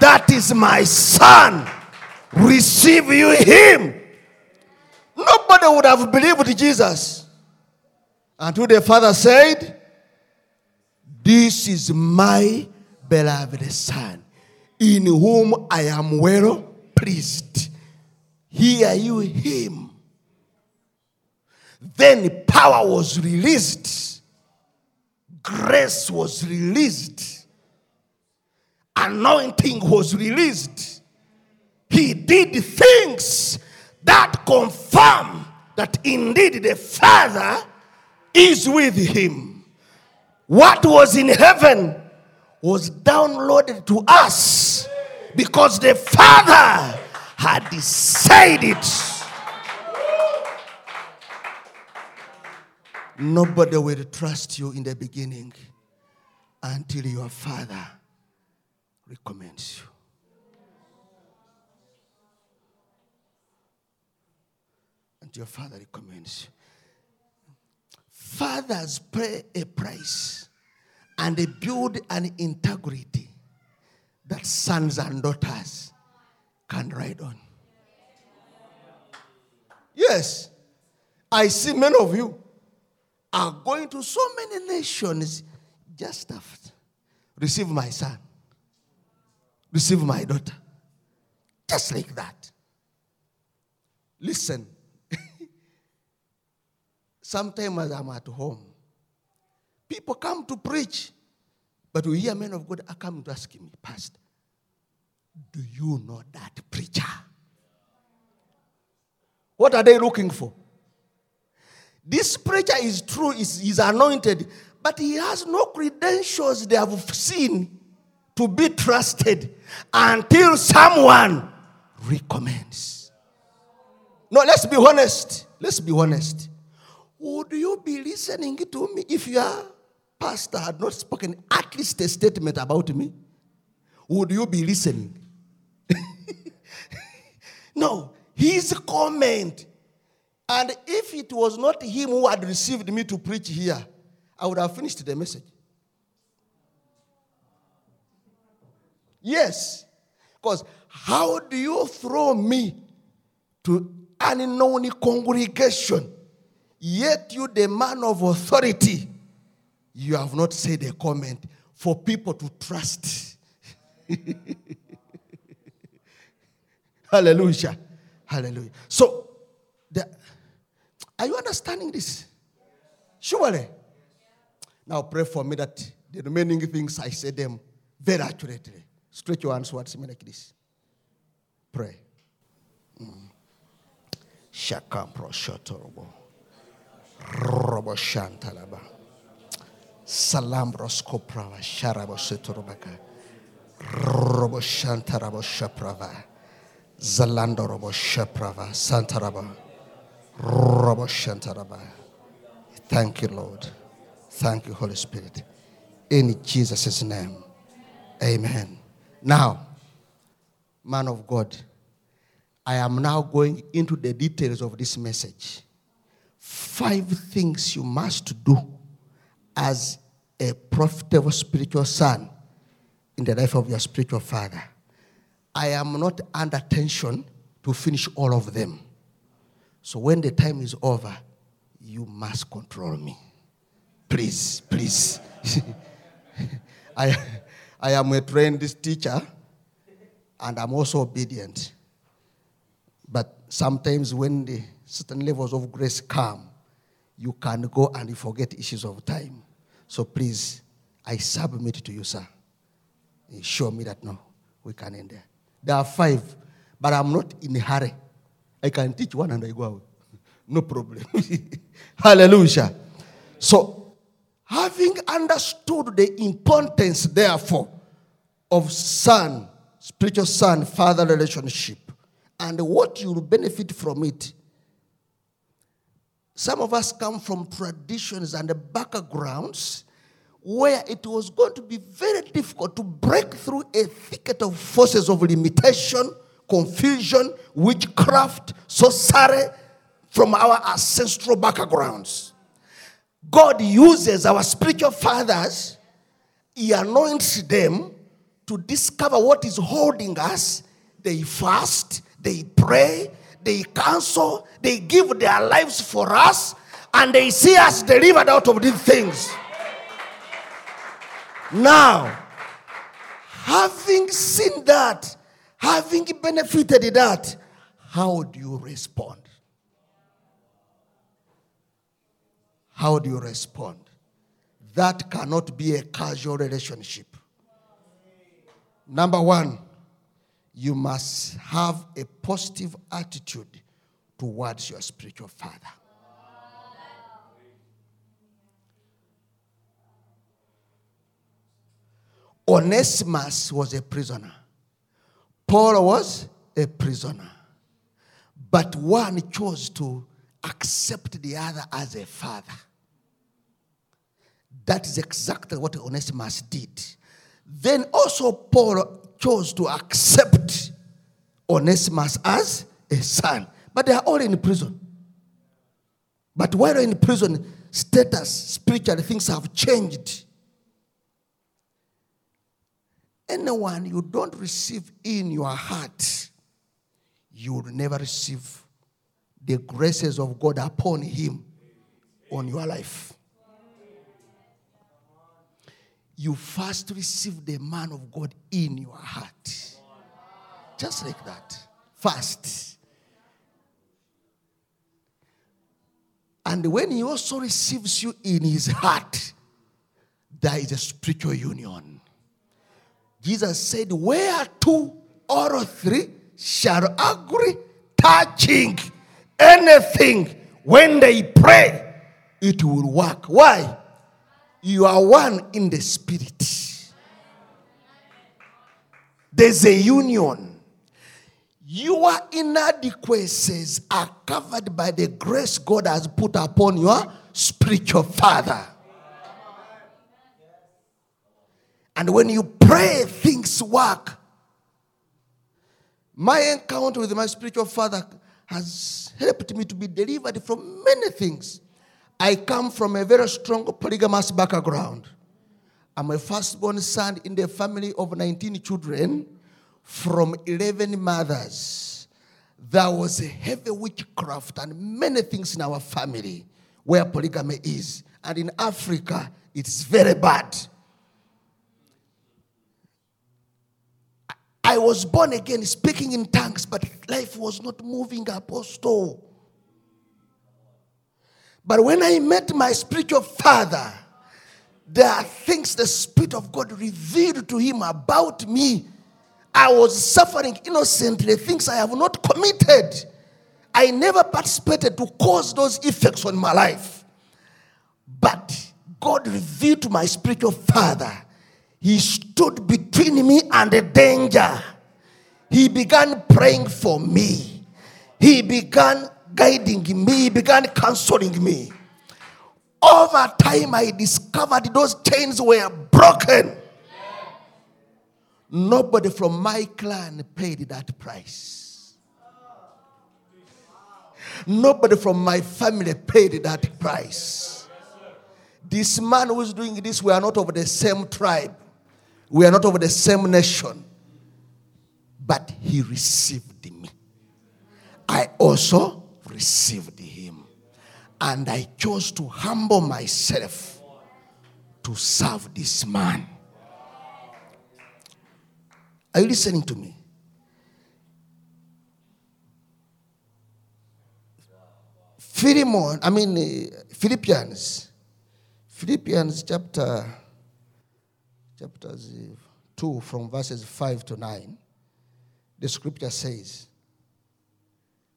that is my son. Receive you him. Nobody would have believed Jesus until the father said, This is my beloved son, in whom I am well pleased. Hear you him. Then power was released, grace was released, anointing was released. He did things that confirm that indeed the Father is with him. What was in heaven was downloaded to us because the Father had decided. Nobody will trust you in the beginning until your Father recommends you. Until your Father recommends you. Fathers pay a price and they build an integrity that sons and daughters can ride on. Yes, I see many of you are going to so many nations just after. Receive my son, receive my daughter. Just like that. Listen, sometimes I'm at home, people come to preach, but we hear men of God are coming to ask me, Pastor, do you know that preacher? What are they looking for? This preacher is true, is, anointed, but he has no credentials they have seen to be trusted until someone recommends. No, let's be honest. Let's be honest. Would you be listening to me if your pastor had not spoken at least a statement about me? Would you be listening? no, his comment. And if it was not him who had received me to preach here, I would have finished the message. Yes. Because how do you throw me to an unknown congregation, yet you, the man of authority, you have not said a comment for people to trust? Hallelujah. Hallelujah. So, are you understanding this? Surely. Now pray for me that the remaining things I say them very accurately. Stretch your hands towards me like this. Pray. Mm. Shaka proshotorobo. Robo shantalaba. Salambros koprava sharabo setorobaka. Robo shantarabo shaprava. Zalando robo shaprava. Santaraba. Thank you, Lord. Thank you, Holy Spirit. In Jesus' name. Amen. Now, man of God, I am now going into the details of this message. Five things you must do as a profitable spiritual son in the life of your spiritual father. I am not under tension to finish all of them. So when the time is over, you must control me. Please, please. I, I am a trained teacher and I'm also obedient. But sometimes when the certain levels of grace come, you can go and forget issues of time. So please, I submit to you, sir. Eh, show me that no, we can end there. There are five, but I'm not in a hurry. I can teach one and I go out. No problem. Hallelujah. So, having understood the importance, therefore, of son, spiritual son father relationship, and what you will benefit from it. Some of us come from traditions and backgrounds where it was going to be very difficult to break through a thicket of forces of limitation, confusion, witchcraft, sorcery from our ancestral backgrounds. God uses our spiritual fathers, He anoints them to discover what is holding us. They fast, they pray, they counsel, they give their lives for us, and they see us delivered out of these things. Now, having seen that, having benefited that, how do you respond? How do you respond? That cannot be a casual relationship. Number one, you must have a positive attitude towards your spiritual father. Onesimus was a prisoner. Paul was a prisoner. But one chose to accept the other as a father. That is exactly what Onesimus did. Then also Paul chose to accept Onesimus as a son. But they are all in prison. But while in prison, status, spiritual things have changed. Anyone you don't receive in your heart, you will never receive the graces of God upon him on your life. You first receive the man of God in your heart. Just like that. First. And when he also receives you in his heart, there is a spiritual union. Jesus said, Where two or three shall agree, touching anything, when they pray, it will work. Why? You are one in the spirit. There's a union. Your inadequacies are covered by the grace God has put upon your spiritual father. And when you pray, things work. My encounter with my spiritual father has helped me to be delivered from many things. I come from a very strong polygamous background. I'm a firstborn son in the family of 19 children from 11 mothers. There was a heavy witchcraft and many things in our family where polygamy is. And in Africa, it's very bad. I was born again speaking in tongues, but life was not moving, apostle. But when I met my spiritual father, there are things the Spirit of God revealed to him about me. I was suffering innocently, things I have not committed. I never participated to cause those effects on my life. But God revealed to my spiritual father he stood between me and the danger. He began praying for me. He began guiding me. He began counseling me. Over time, I discovered those chains were broken. Nobody from my clan paid that price. Nobody from my family paid that price. This man who's doing this, we are not of the same tribe. We are not of the same nation. But he received me. I also received him. And I chose to humble myself to serve this man. Are you listening to me? Philemon, I mean, uh, Philippians, Philippians chapter chapters uh, 2 from verses 5 to 9, the scripture says,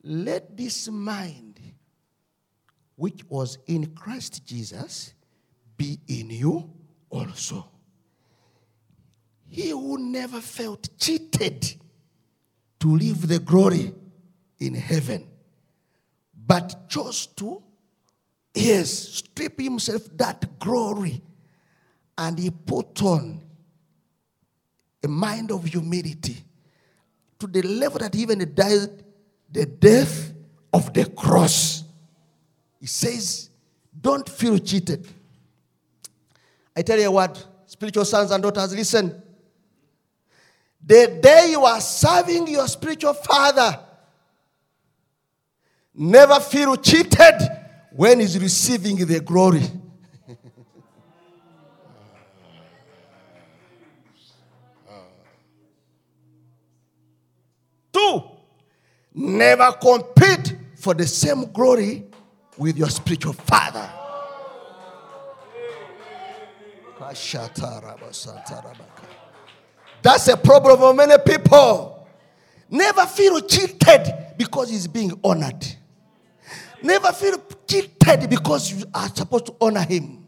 Let this mind which was in Christ Jesus be in you also. He who never felt cheated to leave the glory in heaven, but chose to, yes, strip himself that glory and he put on a mind of humility to the level that even died the death of the cross. He says, Don't feel cheated. I tell you what, spiritual sons and daughters, listen. The day you are serving your spiritual father, never feel cheated when he's receiving the glory. Never compete for the same glory with your spiritual father. That's a problem for many people. Never feel cheated because he's being honored. Never feel cheated because you are supposed to honor him.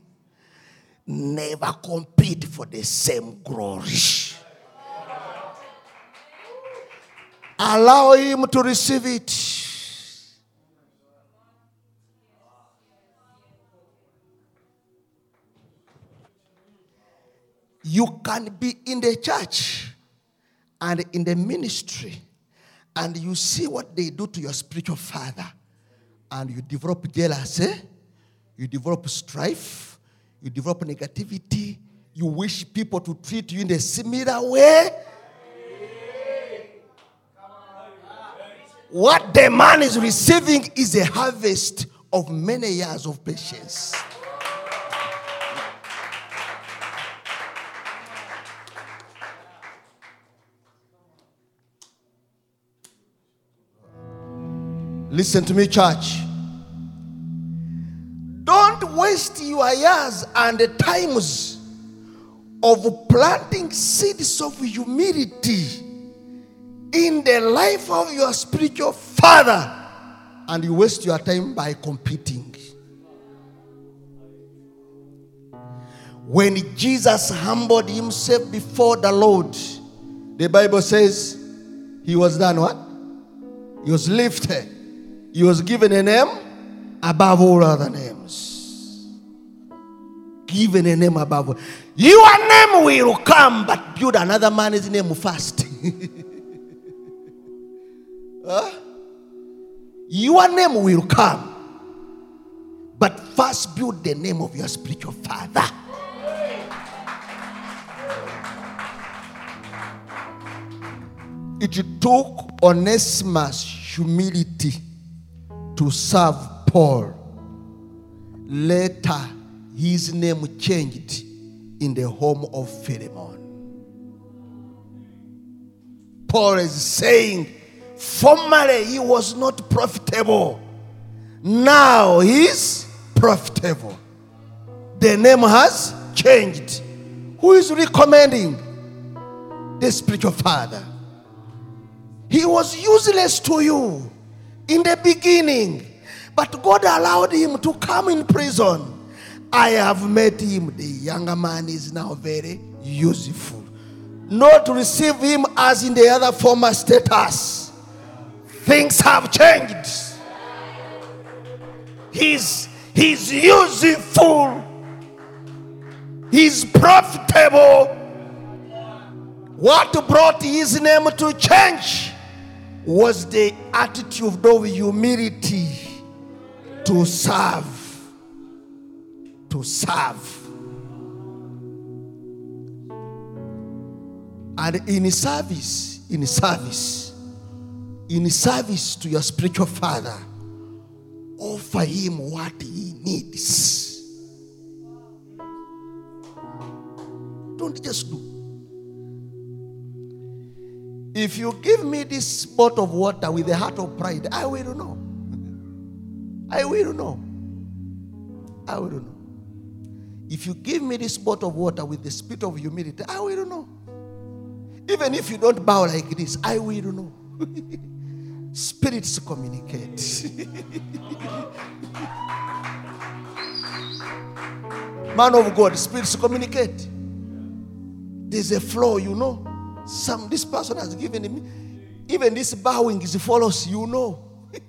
Never compete for the same glory. Allow him to receive it. You can be in the church and in the ministry, and you see what they do to your spiritual father, and you develop jealousy, you develop strife, you develop negativity, you wish people to treat you in a similar way. What the man is receiving is a harvest of many years of patience. Listen to me, church. Don't waste your years and the times of planting seeds of humility in the life of your spiritual father and you waste your time by competing. When Jesus humbled himself before the Lord, the Bible says he was done what? He was lifted. He was given a name above all other names. Given a name above. Your name will come, but build another man's name first. huh? Your name will come, but first build the name of your spiritual father. It took Onesimus humility to serve Paul. Later, his name changed in the home of Philemon. Paul is saying, formerly he was not profitable. Now he's profitable. The name has changed. Who is recommending? The spiritual father. He was useless to you in the beginning, but God allowed him to come in prison. I have met him. The younger man is now very useful. Not receive him as in the other former status. Things have changed. He's, he's useful. He's profitable. What brought his name to change was the attitude of humility to serve. To serve. And in service, in service, in service to your spiritual father, offer him what he needs. Don't just do. If you give me this pot of water with a heart of pride, I will know. I will know. I will know. If you give me this pot of water with the spirit of humility, I will know. Even if you don't bow like this, I will know. Spirits communicate. Man of God, spirits communicate. There's a flow, you know. Some this person has given me. Even this bowing is follows, you know.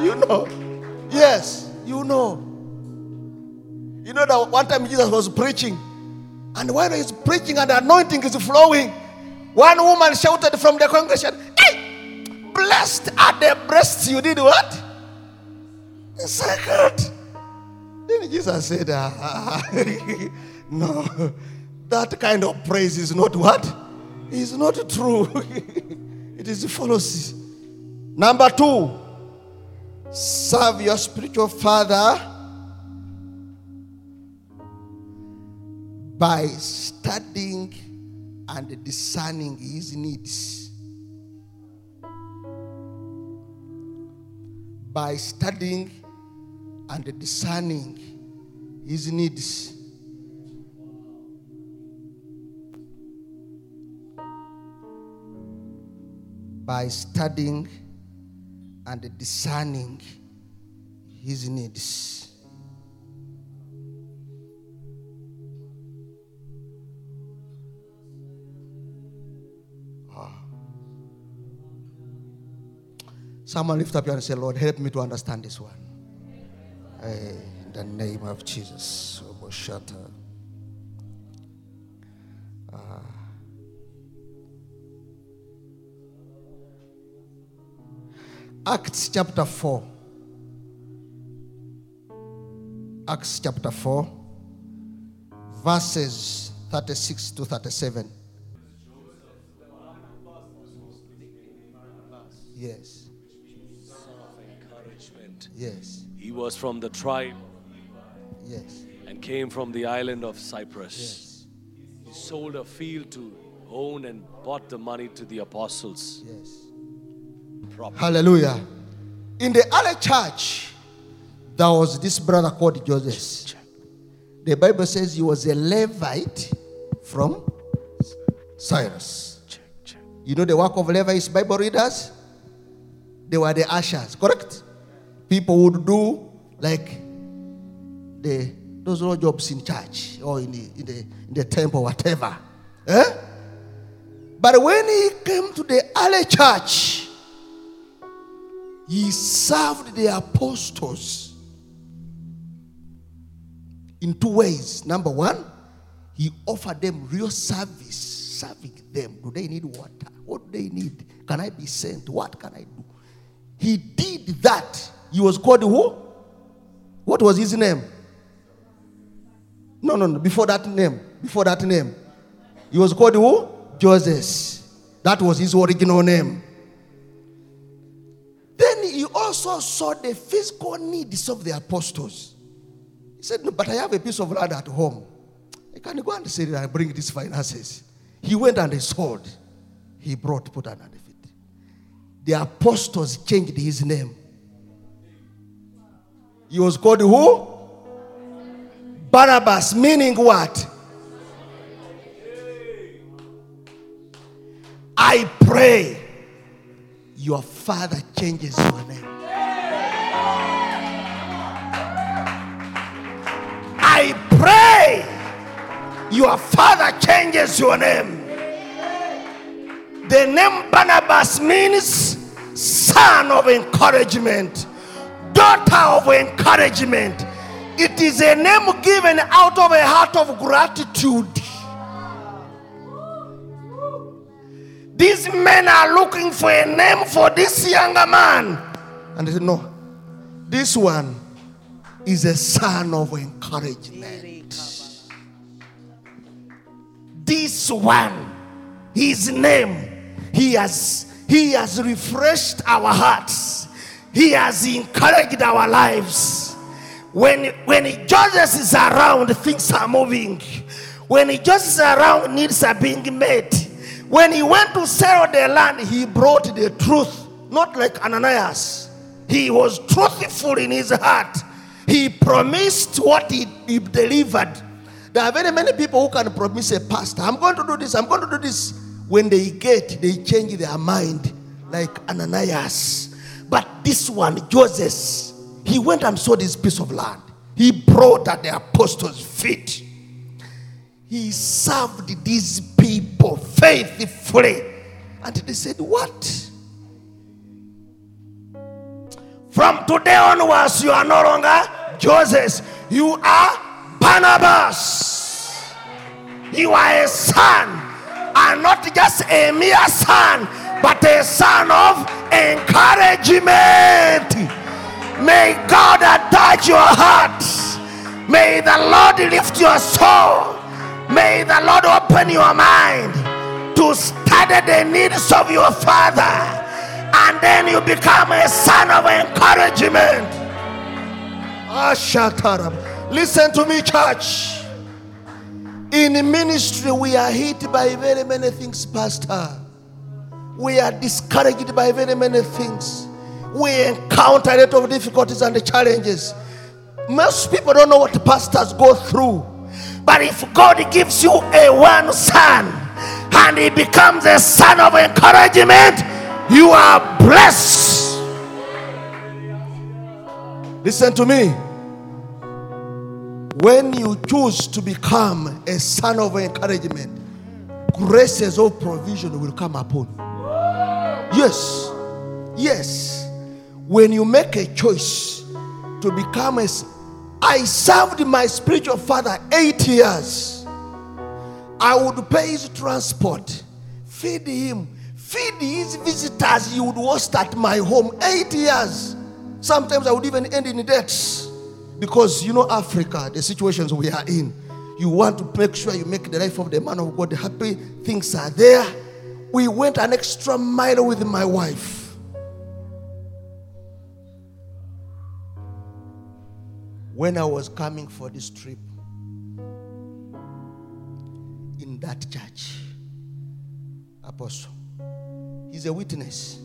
you know. Yes, you know. You know that one time Jesus was preaching, and while he's preaching and the anointing is flowing, one woman shouted from the congregation, Hey, blessed are the breasts you did what? Second. Then Jesus said, ah, No, that kind of praise is not what? Is not true. it is fallacy. Number two, serve your spiritual father by studying and discerning his needs. By studying and discerning his needs. By studying and discerning his needs. Someone lift up your hand and say, Lord, help me to understand this one. Hey, in the name of Jesus. Oboshata. Ah. Acts chapter 4. Acts chapter 4, verses 36 to 37. Yes. Yes, He was from the tribe yes, and came from the island of Cyprus. yes, He sold a field to own and bought the money to the apostles. yes. Proper. Hallelujah. In the early church, there was this brother called Joseph. The Bible says he was a Levite from Cyprus. You know the work of Levites, Bible readers? They were the ushers, correct? People would do like the those little jobs in church or in the, in the, in the temple, whatever. Eh? But when he came to the early church, he served the apostles in two ways. Number one, he offered them real service, serving them. Do they need water? What do they need? Can I be sent? What can I do? He did that. He was called who? What was his name? No, no, no. Before that name. Before that name. He was called who? Joseph. That was his original name. Then he also saw the physical needs of the apostles. He said, No, but I have a piece of land at home. I can go and say that and bring these finances. He went and he sold. He brought, put under the feet. The apostles changed his name. He was called who? Barnabas, meaning what? I pray your father changes your name. I pray your father changes your name. The name Barnabas means son of encouragement, daughter of encouragement. It is a name given out of a heart of gratitude. These men are looking for a name for this younger man. And they said, No, this one is a son of encouragement. This one, his name, he has he has refreshed our hearts. He has encouraged our lives. When when Joseph is around, things are moving. When Joseph is around, needs are being met. When he went to sell the land, he brought the truth, not like Ananias. He was truthful in his heart. He promised what he, he delivered. There are very many people who can promise a pastor, I'm going to do this, I'm going to do this. When they get, they change their mind, like Ananias. But this one, Joseph, he went and sold this piece of land. He brought at the apostles' feet. He served these people faithfully. And they said, What? From today onwards, you are no longer Joseph. You are Barnabas. You are a son, and not just a mere son, but a son of encouragement. May God attach your heart. May the Lord lift your soul. May the Lord open your mind to study the needs of your father. And then you become a son of encouragement. Ah. Listen to me, church. In the ministry, we are hit by very many things, Pastor. We are discouraged by very many things. We encounter a lot of difficulties and challenges. Most people don't know what pastors go through. But if God gives you a one son and he becomes a son of encouragement, you are blessed. Listen to me. When you choose to become a son of encouragement, graces of provision will come upon you. Yes. Yes. When you make a choice to become a I served my spiritual father eight years. I would pay his transport, feed him, feed his visitors he would host at my home eight years. Sometimes I would even end in debts because you know Africa, the situations we are in. You want to make sure you make the life of the man of God happy. Things are there. We went an extra mile with my wife. when I was coming for this trip in that church, Apostle, he's a witness.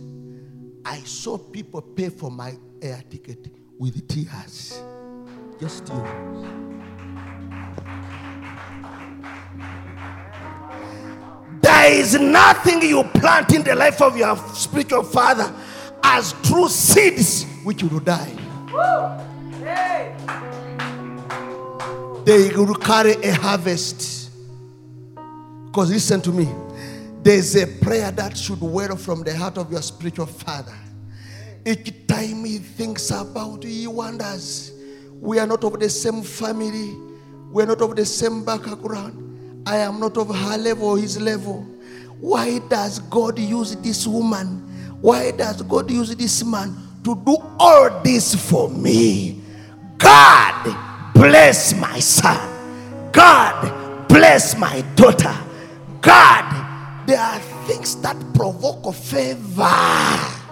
I saw people pay for my air ticket with tears. Just. There is nothing you plant in the life of your spiritual father as true seeds which will die. They will carry a harvest. Because listen to me, there's a prayer that should well from the heart of your spiritual father. Each time he thinks about you, he wonders, we are not of the same family, we are not of the same background. I am not of her level his level. Why does God use this woman? Why does God use this man to do all this for me? God bless my son. God bless my daughter. God, there are things that provoke favor.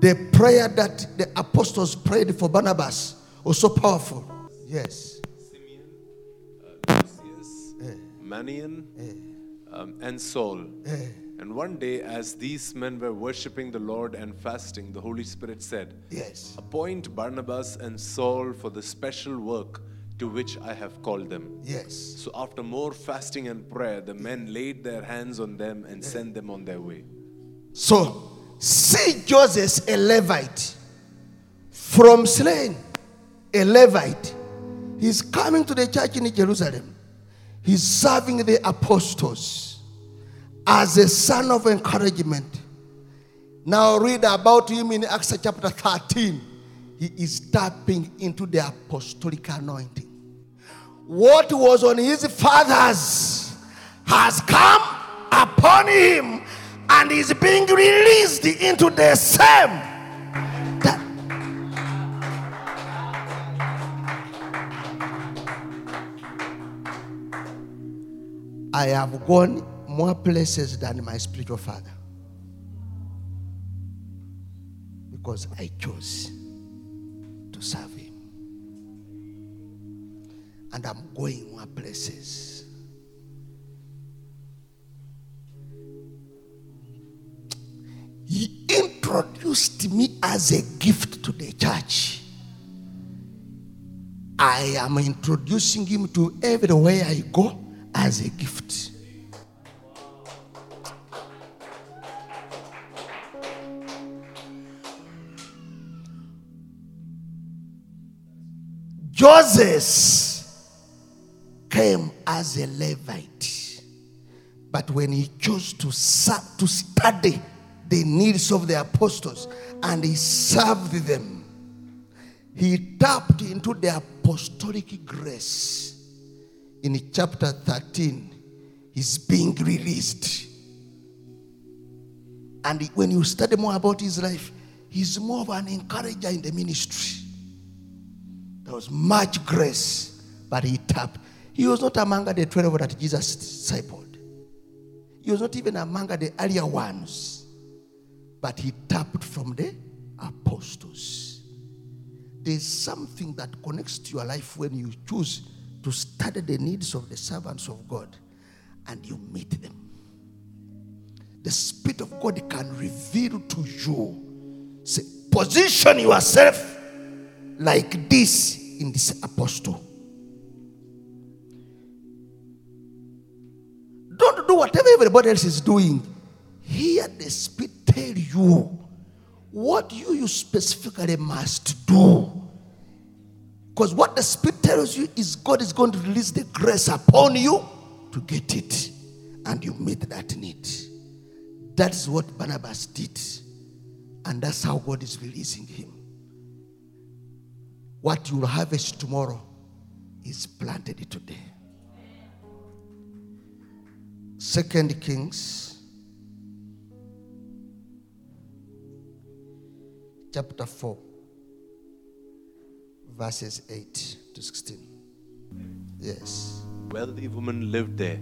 The prayer that the apostles prayed for Barnabas was so powerful. Yes. Simeon, uh, Lucius, Manaen, um, and Saul. And one day, as these men were worshipping the Lord and fasting, the Holy Spirit said, Yes. Appoint Barnabas and Saul for the special work to which I have called them. Yes. So, after more fasting and prayer, the men laid their hands on them and sent them on their way. So, see Joseph, a Levite, from slain, a Levite. He's coming to the church in Jerusalem. He's serving the apostles as a son of encouragement. Now, read about him in Acts chapter 13. He is tapping into the apostolic anointing. What was on his fathers has come upon him and is being released into the same. That- I have gone more places than my spiritual father because I chose to serve him. And I'm going more places. Introduced me as a gift to the church. I am introducing him to everywhere I go as a gift. Joseph came as a Levite, but when he chose to, to study the needs of the apostles and he served them, he tapped into the apostolic grace in chapter 13, he's being released. And when you study more about his life, he's more of an encourager in the ministry. There was much grace, but he tapped. He was not among the 12 that Jesus discipled. He was not even among the earlier ones, but he tapped from the apostles. There's something that connects to your life when you choose to study the needs of the servants of God and you meet them. The Spirit of God can reveal to you, say, position yourself like this in this apostle. Don't do whatever everybody else is doing. Hear the Spirit tell you what you, you specifically must do. Because what the Spirit tells you is God is going to release the grace upon you to get it. And you meet that need. That's what Barnabas did. And that's how God is releasing him. What you'll harvest tomorrow is planted today. Second Kings chapter 4 verses 8 to 16. Yes. Wealthy woman lived there,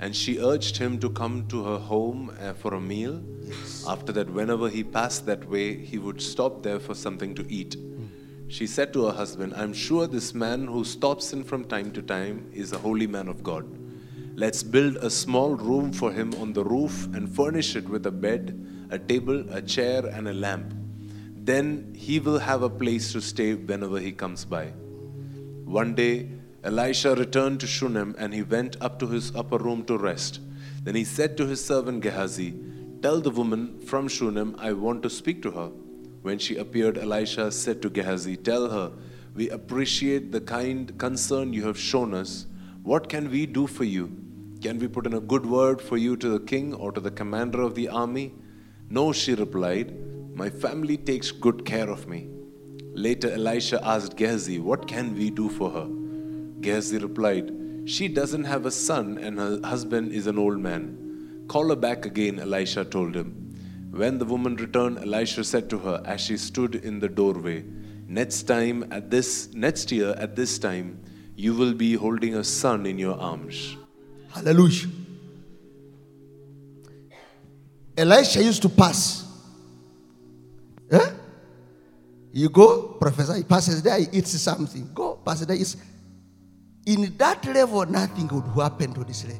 and she urged him to come to her home uh, for a meal. Yes. After that, whenever he passed that way, he would stop there for something to eat. She said to her husband, I'm sure this man who stops in from time to time is a holy man of God. Let's build a small room for him on the roof and furnish it with a bed, a table, a chair, and a lamp. Then he will have a place to stay whenever he comes by. One day, Elisha returned to Shunem and he went up to his upper room to rest. Then he said to his servant Gehazi, Tell the woman from Shunem I want to speak to her. When she appeared, Elisha said to Gehazi, Tell her, we appreciate the kind concern you have shown us. What can we do for you? Can we put in a good word for you to the king or to the commander of the army? No, she replied, My family takes good care of me. Later, Elisha asked Gehazi, What can we do for her? Gehazi replied, She doesn't have a son and her husband is an old man. Call her back again, Elisha told him. When the woman returned, Elisha said to her as she stood in the doorway, Next time at this next year at this time, you will be holding a son in your arms. Hallelujah. Elisha used to pass. You go, professor, he passes there, he eats something. Go, passes there. It's, in that level, nothing would happen to this lady.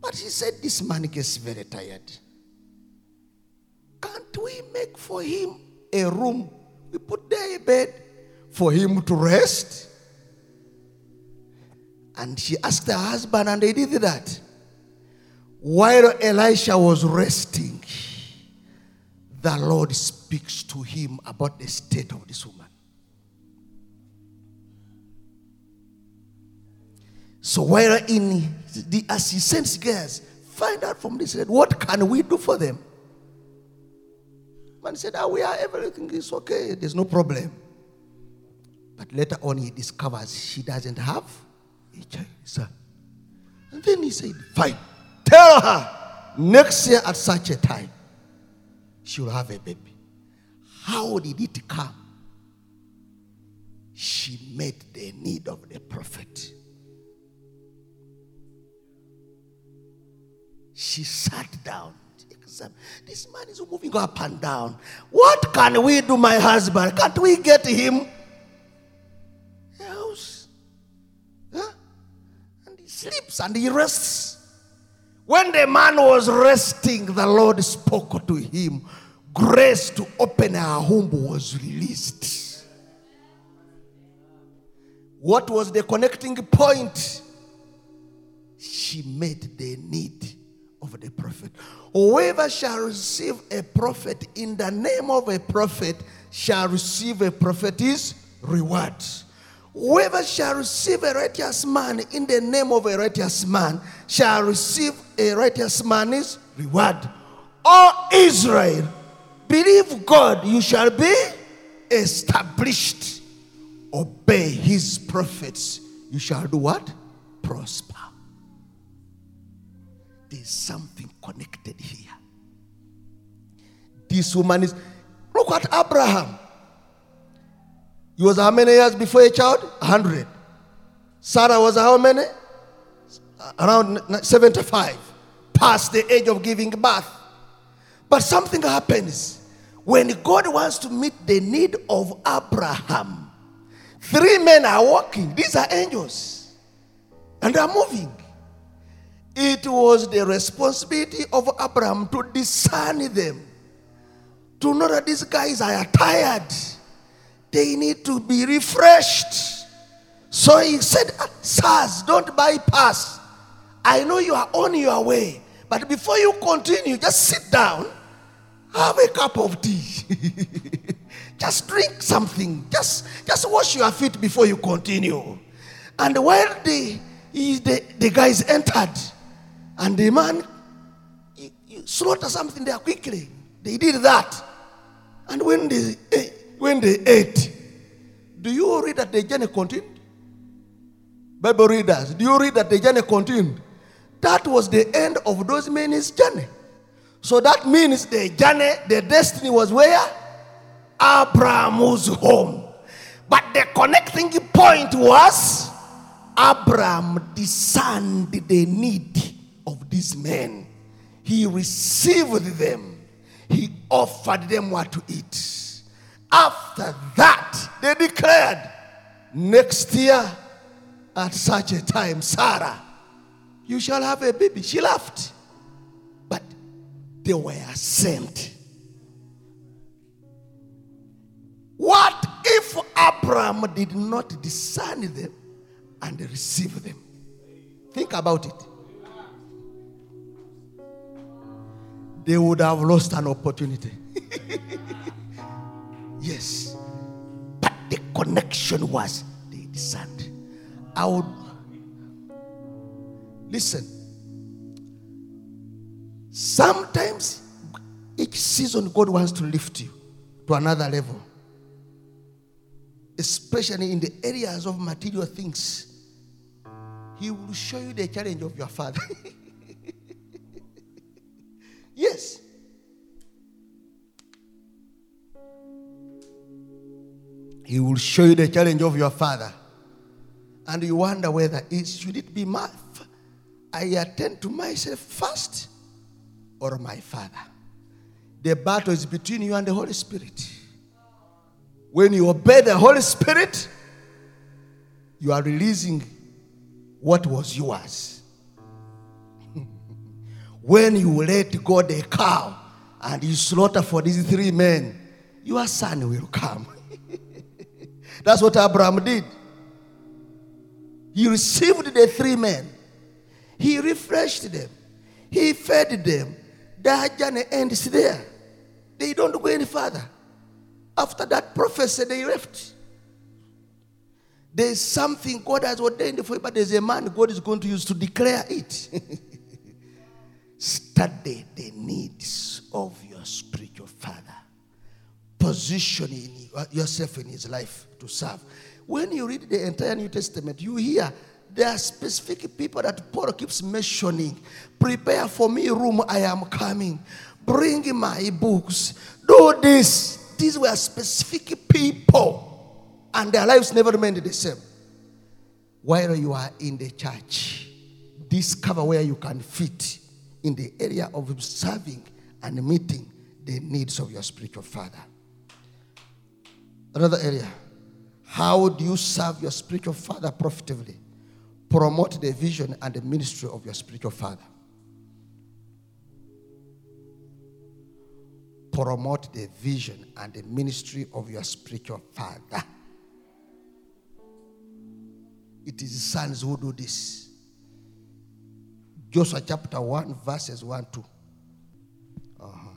But she said, This man gets very tired. Can't we make for him a room? We put there a bed for him to rest. And she asked her husband, and they did that. While Elisha was resting, the Lord speaks to him about the state of this woman. So while in the as he sends girls, find out from this what can we do for them? Man said, ah, we are everything is okay, there's no problem. But later on he discovers she doesn't have a child, son. And then he said, Fine, tell her next year at such a time she will have a baby. How did it come? She met the need of the prophet. She sat down. This man is moving up and down. What can we do, my husband? Can't we get him? House. Huh? And he sleeps and he rests. When the man was resting, the Lord spoke to him. Grace to open her womb was released. What was the connecting point? She met the need of the prophet. Whoever shall receive a prophet in the name of a prophet shall receive a prophet's reward. Whoever shall receive a righteous man in the name of a righteous man shall receive a righteous man's reward. O Israel, believe God, you shall be established. Obey his prophets, you shall do what? Prosper. There's something connected here. This woman is, look at Abraham. He was how many years before a child? 100. Sarah was how many? Around 75, past the age of giving birth. But something happens when God wants to meet the need of Abraham. Three men are walking, these are angels, and they are moving. It was the responsibility of Abraham to discern them, to know that these guys are tired, they need to be refreshed. So he said, Sirs, don't bypass. I know you are on your way, but before you continue, just sit down, have a cup of tea. just drink something. Just, just wash your feet before you continue. And while the, the, the guys entered, and the man he slaughtered something there quickly. They did that. And when they, eh, when they ate, do you read that the journey continued? Bible readers, do you read that the journey continued? That was the end of those men's journey. So that means the journey, the destiny was where? Abraham's home. But the connecting point was Abraham discerned the need of these men. He received them, he offered them what to eat. After that, they declared, next year at such a time, Sarah, you shall have a baby. She laughed. They were sent. What if Abraham did not discern them and receive them? Think about it. They would have lost an opportunity. yes. But the connection was they discerned. I would listen. Sometimes each season God wants to lift you to another level, especially in the areas of material things. He will show you the challenge of your father. yes. He will show you the challenge of your father and you wonder whether it should it be math. I attend to myself first or my father. The battle is between you and the Holy Spirit. When you obey the Holy Spirit, you are releasing what was yours. when you let go the cow and you slaughter for these three men, your son will come. That's what Abraham did. He received the three men. He refreshed them. He fed them. That journey ends there. They don't go any further. After that prophecy, they left. There's something God has ordained for you, but there's a man God is going to use to declare it. Study the needs of your spiritual father. Positioning yourself in his life to serve. When you read the entire New Testament, you hear there are specific people that Paul keeps mentioning. Prepare for me room, I am coming. Bring my books. Do this. These were specific people, and their lives never remained the same. While you are in the church, discover where you can fit in the area of serving and meeting the needs of your spiritual father. Another area. How do you serve your spiritual father profitably? Promote the vision and the ministry of your spiritual father. Promote the vision and the ministry of your spiritual father. It is sons who do this. Joshua chapter 1, verses 1 2.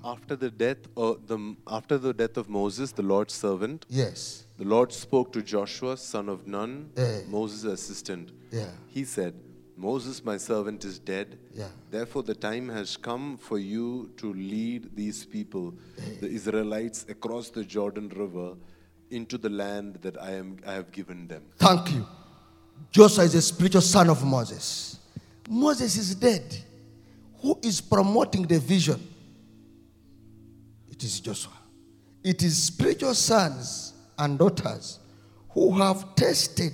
After the death of the after the death of Moses, the Lord's servant, Yes. the Lord spoke to Joshua, son of Nun, Eh. Moses' assistant. Yeah. He said, Moses, my servant, is dead. Yeah. Therefore, the time has come for you to lead these people, Eh. the Israelites, across the Jordan River into the land that I, am, I have given them. Thank you. Joshua is a spiritual son of Moses. Moses is dead. Who is promoting the vision? Is Joshua. It is spiritual sons and daughters who have tested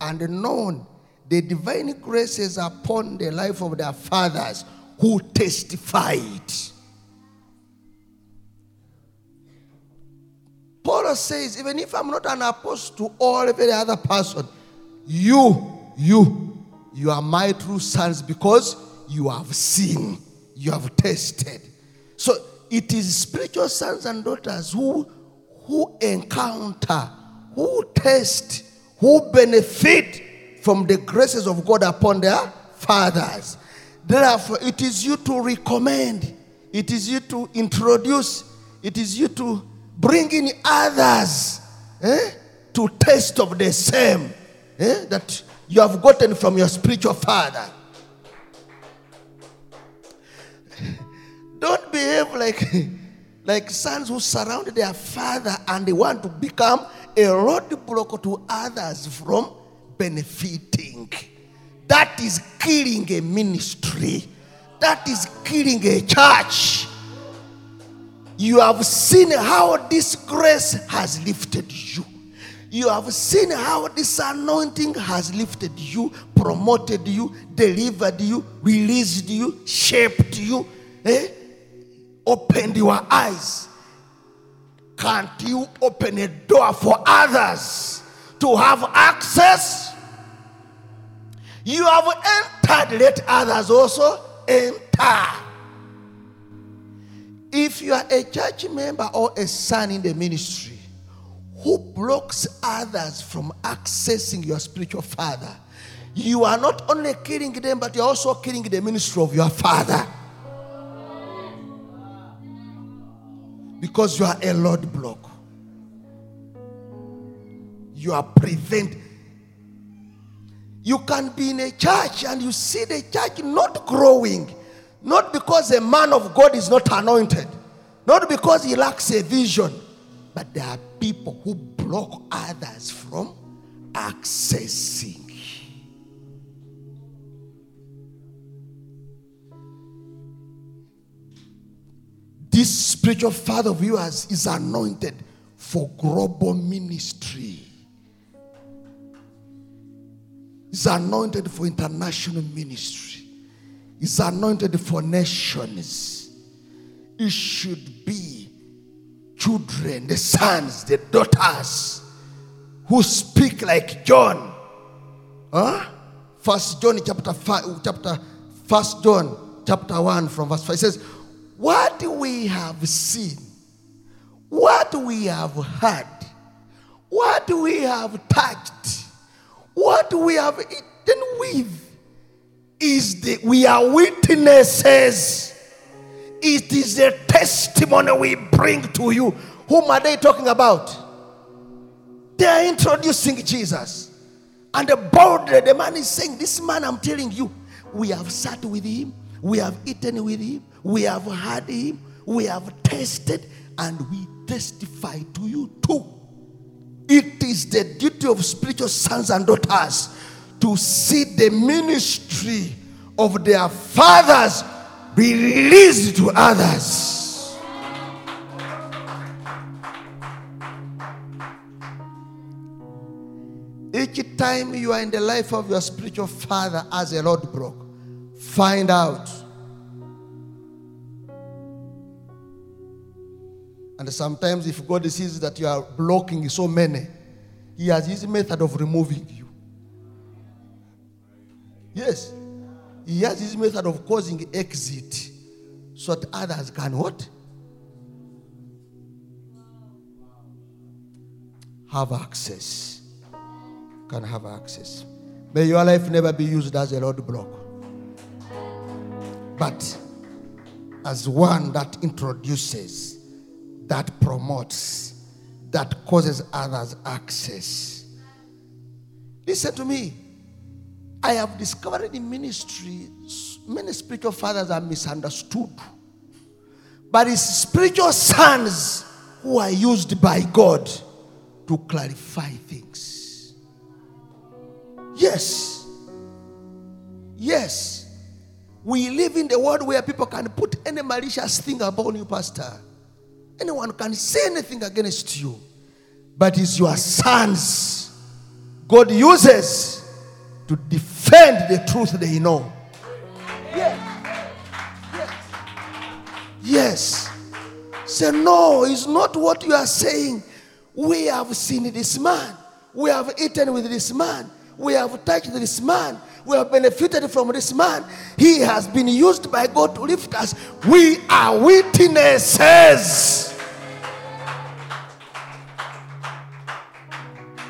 and known the divine graces upon the life of their fathers who testified. Paul says, even if I'm not an apostle to all every other person, you, you, you are my true sons because you have seen, you have tested. So it is spiritual sons and daughters who, who encounter, who test, who benefit from the graces of God upon their fathers. Therefore, it is you to recommend, it is you to introduce, it is you to bring in others eh, to taste of the same eh, that you have gotten from your spiritual father. Don't behave like, like sons who surround their father and they want to become a roadblock to others from benefiting. That is killing a ministry. That is killing a church. You have seen how this grace has lifted you. You have seen how this anointing has lifted you, promoted you, delivered you, released you, shaped you, eh? Opened your eyes. Can't you open a door for others to have access? You have entered, let others also enter. If you are a church member or a son in the ministry who blocks others from accessing your spiritual father, you are not only killing them, but you're also killing the ministry of your father. Because you are a Lord block. You are prevent. You can be in a church and you see the church not growing not because a man of God is not anointed, not because he lacks a vision, but there are people who block others from accessing. This spiritual father of yours is anointed for global ministry. Is anointed for international ministry is anointed for nations. It should be children, the sons, the daughters who speak like John. Huh? First John chapter five, chapter First John chapter one from verse five says, "What we have seen, what we have heard, what we have touched, what we have eaten with." is the we are witnesses. It is a testimony we bring to you. Whom are they talking about? They are introducing Jesus. And the boldly, the man is saying, This man, I'm telling you, we have sat with him, we have eaten with him, we have heard him, we have tasted, and we testify to you too. It is the duty of spiritual sons and daughters to see the ministry of their fathers be released to others. Each time you are in the life of your spiritual father as a Lord broke, find out. And sometimes, if God sees that you are blocking so many, He has His method of removing you. Yes. He has his method of causing exit so that others can what? Have access. Can have access. May your life never be used as a roadblock, but as one that introduces, that promotes, that causes others access. Listen to me. I have discovered in ministry many spiritual fathers are misunderstood. But it's spiritual sons who are used by God to clarify things. Yes. Yes. We live in the world where people can put any malicious thing upon you, Pastor. Anyone can say anything against you. But it's your sons God uses to defend the truth they know. Yes. Yes. Yes. Say, no, it's not what you are saying. We have seen this man. We have eaten with this man. We have touched this man. We have benefited from this man. He has been used by God to lift us. We are witnesses.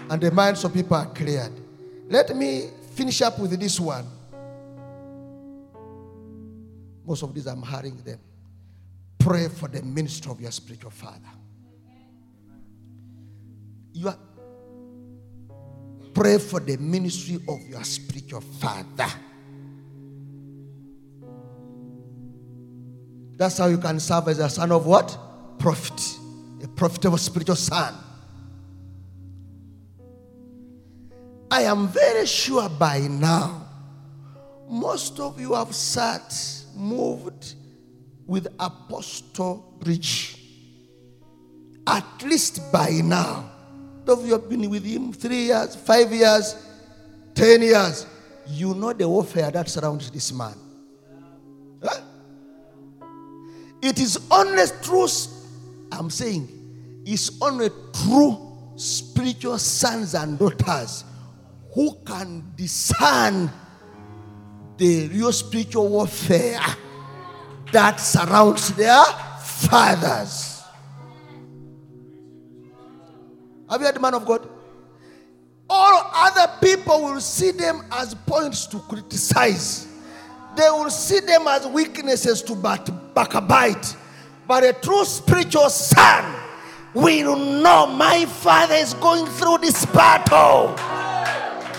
And the minds of people are cleared. Let me finish up with this one. Most of these I'm hurrying them. Pray for the ministry of your spiritual father. You are pray for the ministry of your spiritual father. That's how you can serve as a son of what? Prophet. A profitable spiritual son. I am very sure by now, most of you have sat, moved with Apostle Bridge. At least by now. Of you have been with him three years, five years, ten years. You know the warfare that surrounds this man. Huh? It is only true, I'm saying, it's only true spiritual sons and daughters who can discern the real spiritual warfare that surrounds their fathers. Have you heard the man of God? All other people will see them as points to criticize. They will see them as weaknesses to backbite. But a true spiritual son will know my father is going through this battle.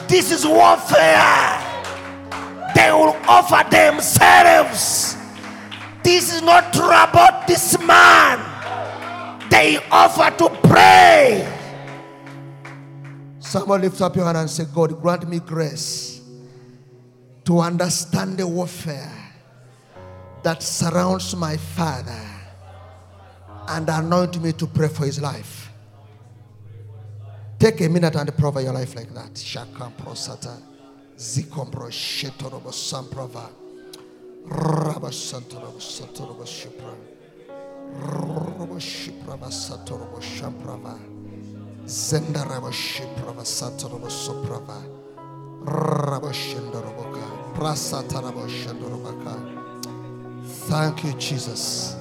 This is warfare. They will offer themselves. This is not about this man. They offer to pray. Someone lift up your hand and say, God, grant me grace to understand the warfare that surrounds my father and anoint me to pray for his life. Take a minute and pray for your life like that. Shakam prosata. Zikombro shetorobo samprava. Rabasantorobo satorobo shipra. Robo shiprava satorobo shamprava. Zendarabo shiprava satorobo soprava. Rabashendoroboka. Prasatarabo shendorobaka. Thank you, Jesus.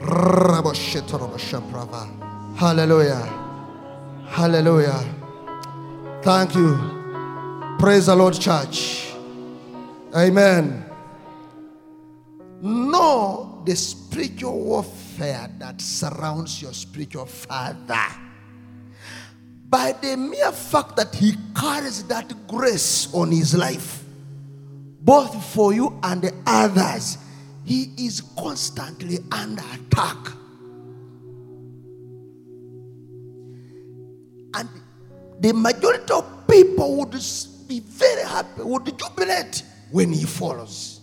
Rabashetorobo shamprava. Hallelujah. Hallelujah. Thank you. Praise the Lord, church. Amen. Know the spiritual warfare that surrounds your spiritual father. By the mere fact that he carries that grace on his life, both for you and the others, he is constantly under attack. And the majority of people would be very happy, would jubilate when he follows.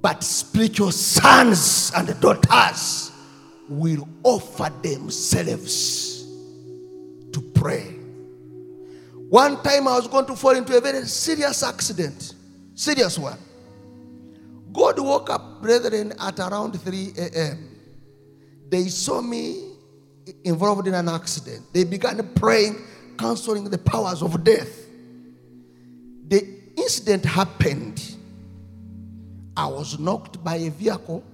But spiritual sons and daughters will offer themselves to pray. One time I was going to fall into a very serious accident, serious one. God woke up, brethren, at around 3 a.m. They saw me involved in an accident. They began praying, counseling the powers of death. The incident happened. I was knocked by a vehicle.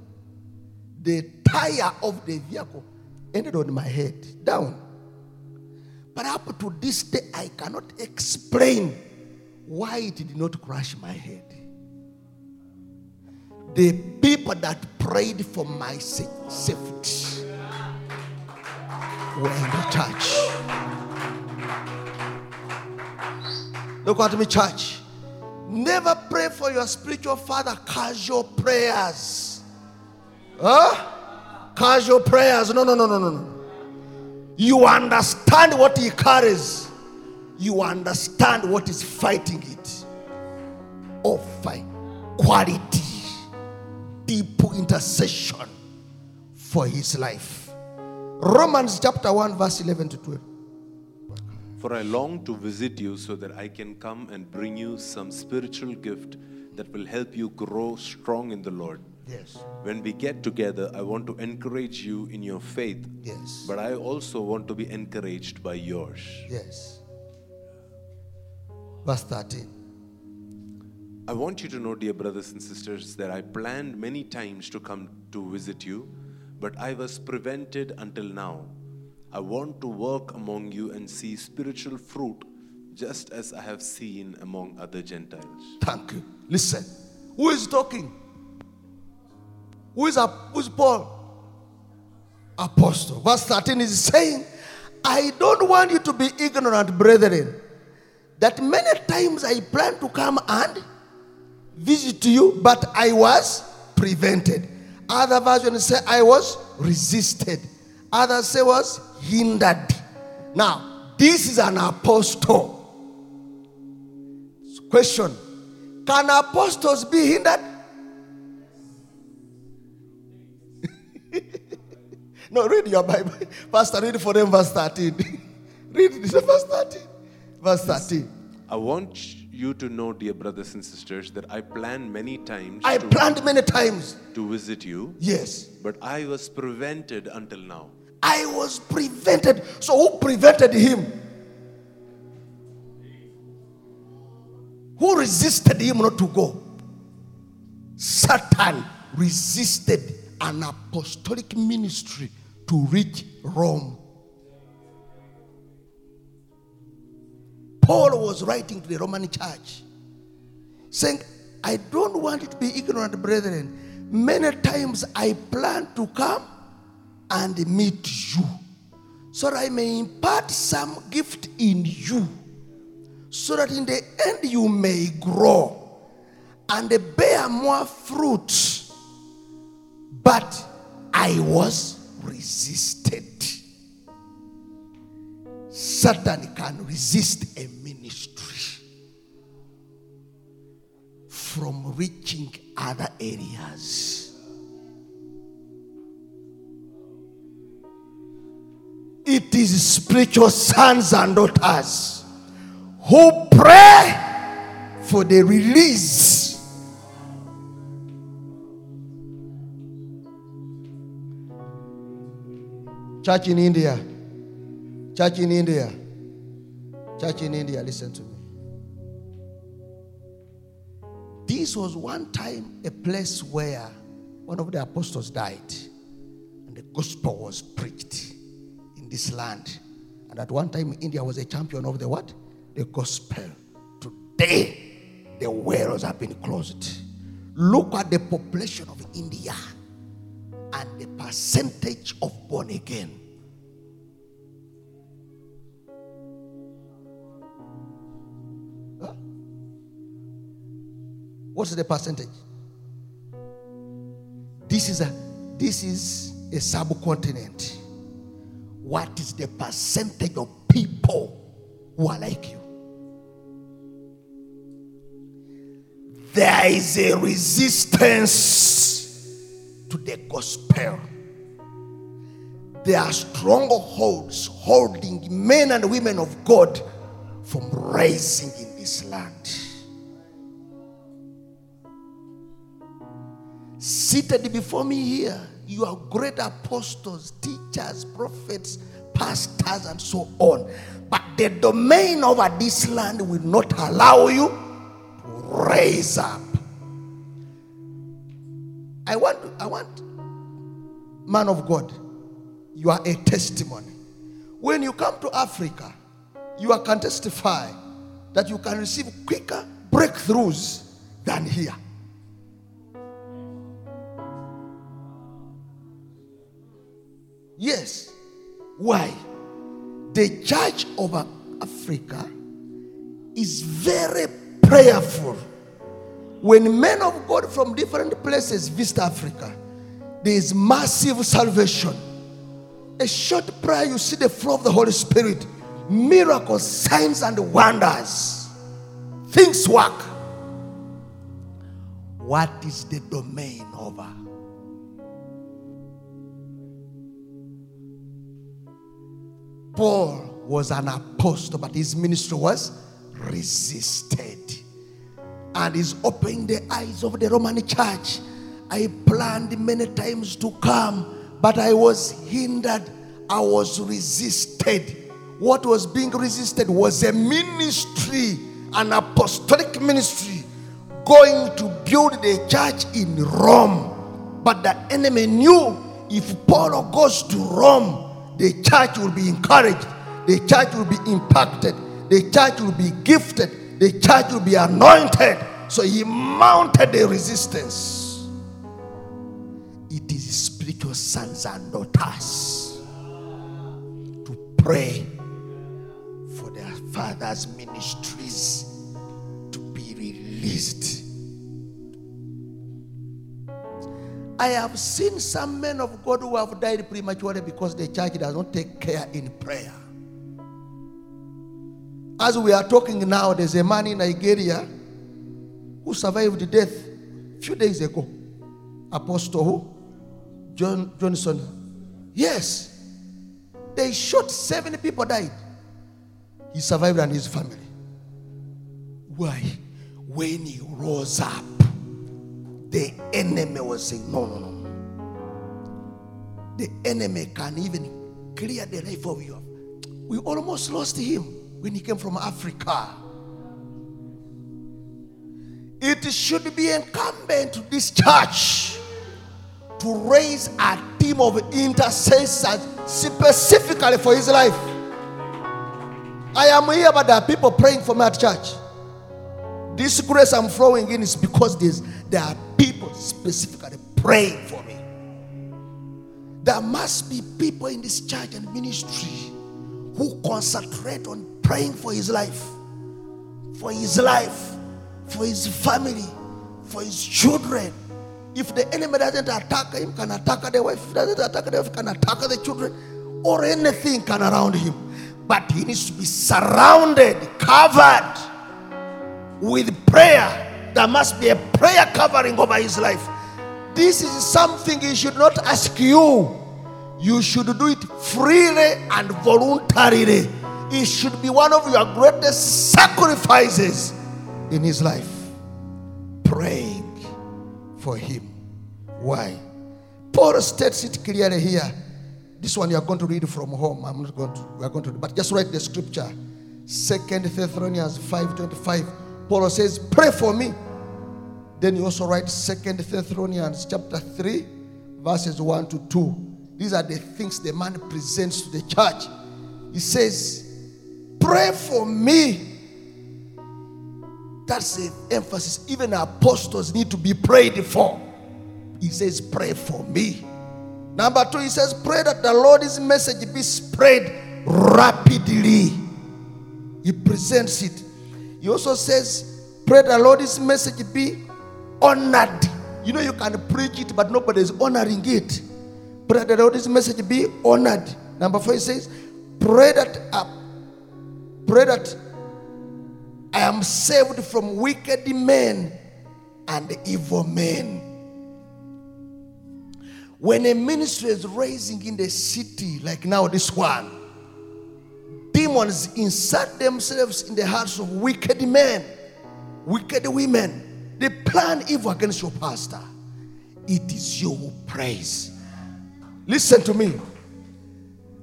The tire of the vehicle ended on my head, down. But up to this day, I cannot explain why it did not crush my head. The people that prayed for my safety were in the church. Look at me, church. Never pray for your spiritual father casual prayers. Huh? Casual prayers. No, no, no, no, no, no. You understand what he carries. you understand what is fighting it. Fight. Quality. Deep intercession for his life. Romans chapter 1, verse 11 to 12. For I long to visit you so that I can come and bring you some spiritual gift that will help you grow strong in the Lord. Yes. When we get together, I want to encourage you in your faith, Yes. but I also want to be encouraged by yours. Yes. Verse 13. I want you to know, dear brothers and sisters, that I planned many times to come to visit you, but I was prevented until now. I want to work among you and see spiritual fruit, just as I have seen among other Gentiles. Thank you. Listen. Who is talking? Who is, who is Paul? Apostle. Verse 13 is saying, I don't want you to be ignorant, brethren, that many times I planned to come and visit you, but I was prevented. Other versions say I was resisted. Others say was hindered. Now, this is an apostle. Question Can apostles be hindered? no, read your Bible. Pastor, read for them verse 13. read this verse 13. Verse 13. I want you to know, dear brothers and sisters, that I planned many times I to, planned many times. to visit you, Yes. but I was prevented until now. I was prevented. So who prevented him? Who resisted him not to go? Satan resisted an apostolic ministry to reach Rome. Paul was writing to the Roman church saying, I don't want you to be ignorant, brethren. Many times I plan to come and meet you so that I may impart some gift in you, so that in the end you may grow and bear more fruit. But I was resisted. Satan can resist a ministry from reaching other areas. It is spiritual sons and daughters who pray for the release. Church in India, church in India, church in India, listen to me. This was one time a place where one of the apostles died and the gospel was preached in this land. And at one time, India was a champion of the what? The gospel. Today, the wells have been closed. Look at the population of India and the percentage of born again. Huh? What's the percentage? This is a this is a subcontinent. What is the percentage of people who are like you? There is a resistance to the gospel. There are strongholds holding men and women of God from rising in this land. Seated before me here, you are great apostles, teachers, prophets, pastors, and so on. But the domain over this land will not allow you to raise up. I want, I want, man of God, you are a testimony. When you come to Africa, you can testify that you can receive quicker breakthroughs than here. Yes. Why? The church of Africa is very prayerful. When men of God from different places visit Africa, there is massive salvation. A short prayer, you see the flow of the Holy Spirit. miracles, signs, and wonders. Things work. What is the domain over? Paul was an apostle, but his ministry was resisted. And is opening the eyes of the Roman church. I planned many times to come, but I was hindered. I was resisted. What was being resisted was a ministry, an apostolic ministry, going to build the church in Rome. But the enemy knew if Paul goes to Rome, the church will be encouraged, the church will be impacted, the church will be gifted, the church will be anointed. So he mounted the resistance. It is spiritual sons and daughters to pray for their fathers' ministries to be released. I have seen some men of God who have died prematurely because the church does not take care in prayer. As we are talking now, there's a man in Nigeria who survived death a few days ago. Apostle who? John Johnson. Yes. They shot seven people died. He survived and his family. Why? When he rose up, the enemy was saying, No, no, no. The enemy can even clear the life of you. We almost lost him when he came from Africa. It should be incumbent to this church to raise a team of intercessors specifically for his life. I am here, but there are people praying for me at church. This grace I'm flowing in is because there's, there are people specifically praying for me. There must be people in this church and ministry who concentrate on praying for his life, for his life, for his family, for his children. If the enemy doesn't attack him, can attack the wife. If doesn't attack the wife, can attack the children, or anything can around him. But he needs to be surrounded, covered with prayer. There must be a prayer covering over his life. This is something he should not ask you. You should do it freely and voluntarily. It should be one of your greatest sacrifices in his life. Praying for him. Why? Paul states it clearly here. This one you are going to read from home. I'm not going to, we are going to, but just write the scripture. Second Thessalonians 5:25. Paul says, Pray for me. Then you also write Second Thessalonians chapter 3, verses 1 to 2. These are the things the man presents to the church. He says, Pray for me. That's the emphasis. Even apostles need to be prayed for. He says, Pray for me. Number two, he says, Pray that the Lord's message be spread rapidly. He presents it. He also says, Pray that the Lord's message be honored. You know, you can preach it, but nobody is honoring it. Pray that the Lord's message be honored. Number four, he says, Pray that, uh, pray that I am saved from wicked men and evil men. When a ministry is raising in the city, like now this one, demons insert themselves in the hearts of wicked men, wicked women. They plan evil against your pastor. It is you who prays. Listen to me.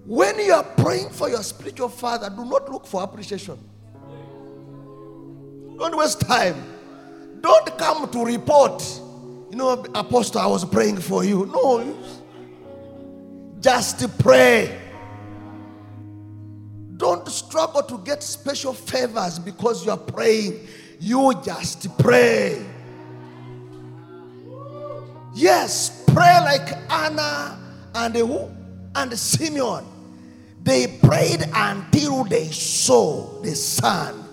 When you are praying for your spiritual father, do not look for appreciation. Don't waste time. Don't come to report. You know, Apostle, I was praying for you. No. Just pray. Don't struggle to get special favors because you are praying. You just pray. Yes, pray like Anna and who? And Simeon. They prayed until they saw the son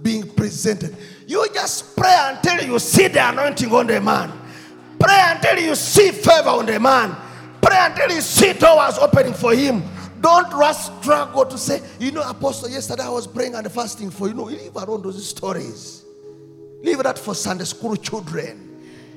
being presented. You just pray until you see the anointing on the man. Pray until you see favor on the man. Pray until you see doors opening for him. Don't rush struggle to say, you know, Apostle, yesterday I was praying and fasting for you. know, leave around those stories. Leave that for Sunday school children.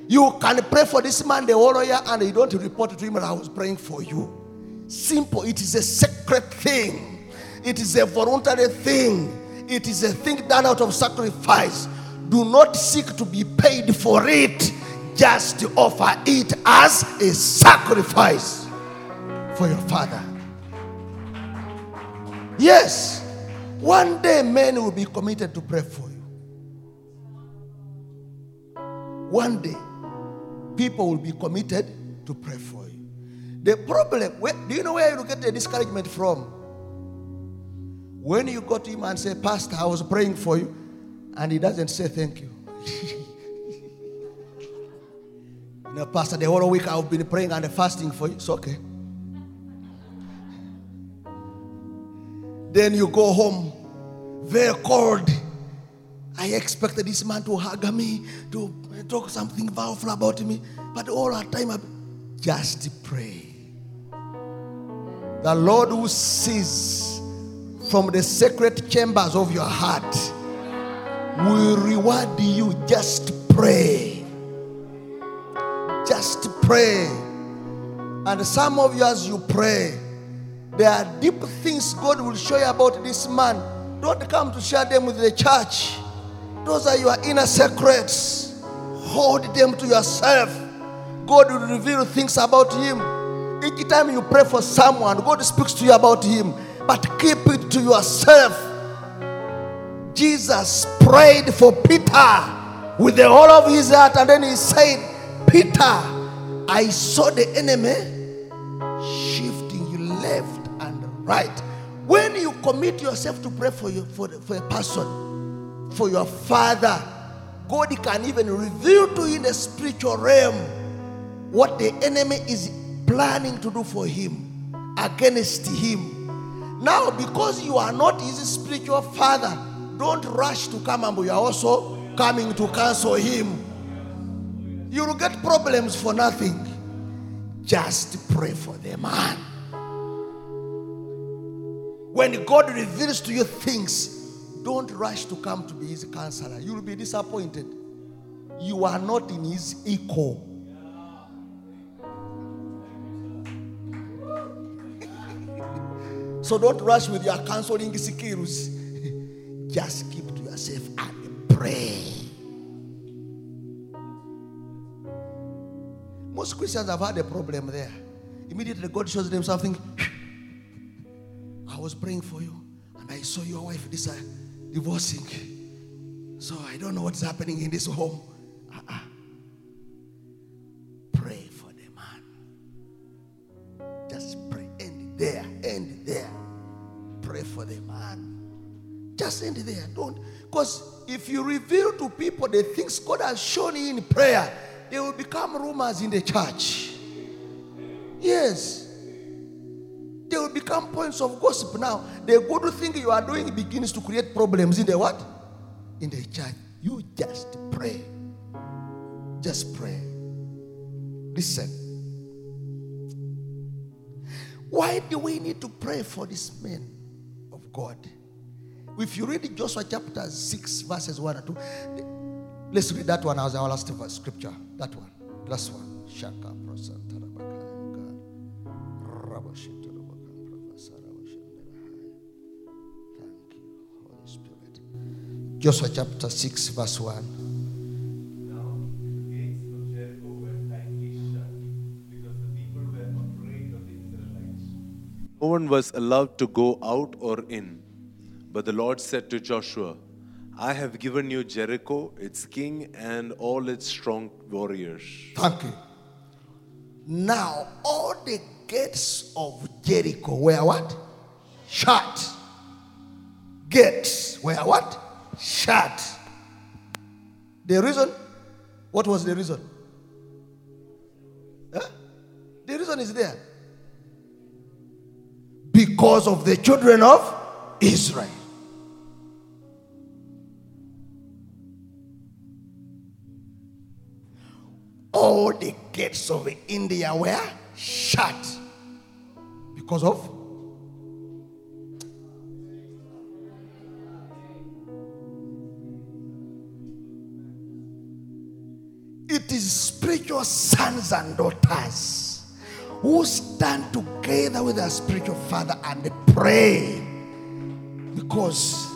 You can pray for this man the whole year and you don't report to him that I was praying for you. Simple. It is a sacred thing. It is a voluntary thing. It is a thing done out of sacrifice. Do not seek to be paid for it. Just offer it as a sacrifice for your father. Yes. One day men will be committed to pray for you. One day people will be committed to pray for you. The problem, where, do you know where you get the discouragement from? When you go to him and say, Pastor, I was praying for you, and he doesn't say thank you. you know, Pastor, the whole week I've been praying and fasting for you. It's okay. Then you go home very cold. I expected this man to hug me, to talk something powerful about me, but all the time I just pray. The Lord who sees from the sacred chambers of your heart will reward you. Just pray. Just pray. And some of you, as you pray, there are deep things God will show you about this man. Don't come to share them with the church. Those are your inner secrets. Hold them to yourself. God will reveal things about him. Each time you pray for someone, God speaks to you about him. But keep it to yourself. Jesus prayed for Peter with the whole of his heart, and then he said, Peter, I saw the enemy shifting you left and right. When you commit yourself to pray for, you, for, for a person, for your father, God can even reveal to you in the spiritual realm what the enemy is planning to do for him, against him. Now, because you are not his spiritual father, don't rush to come and you are also coming to cancel him. You will get problems for nothing. Just pray for the man. When God reveals to you things, don't rush to come to be his counselor. You will be disappointed. You are not in his equal. So don't rush with your counseling skills. Just keep to yourself and pray. Most Christians have had a problem there. Immediately, God shows them something I was praying for you and I saw your wife this uh, divorcing. So I don't know what's happening in this home. Uh-uh. Pray for the man. Just pray. There. End there. Pray for the man. Just end there. Don't. Because if you reveal to people the things God has shown you in prayer, they will become rumors in the church. Yes. They will become points of gossip. Now, the good thing you are doing begins to create problems in the what? In the church. You just pray. Just pray. Listen. Why do we need to pray for this man of God? If you read Joshua chapter 6, verses 1 and 2, let's read that one as our last verse, scripture. That one. Last one. Shaka Joshua chapter 6, verse 1. No one was allowed to go out or in. But the Lord said to Joshua, I have given you Jericho, its king, and all its strong warriors. Thank you. Now, all the gates of Jericho were what? Shut. Gates were what? shut. The reason? What was the reason? Huh? The reason is there because of the children of Israel. All the gates of India were shut because of it is spiritual sons and daughters who stand together with their spiritual father and pray because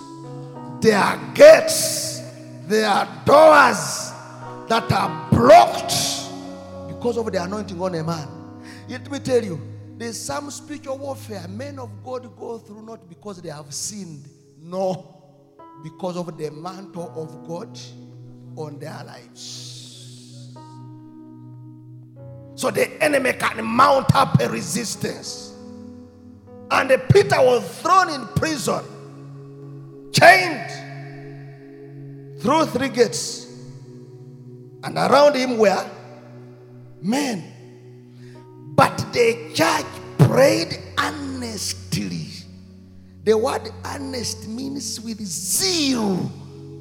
there are gates, there are doors that are blocked because of the anointing on a man. Let me tell you, there's some spiritual warfare men of God go through not because they have sinned, no, because of the mantle of God on their lives. So the enemy can mount up a resistance. And Peter was thrown in prison, chained through three gates. And around him were men. But the church prayed earnestly. The word earnest means with zeal,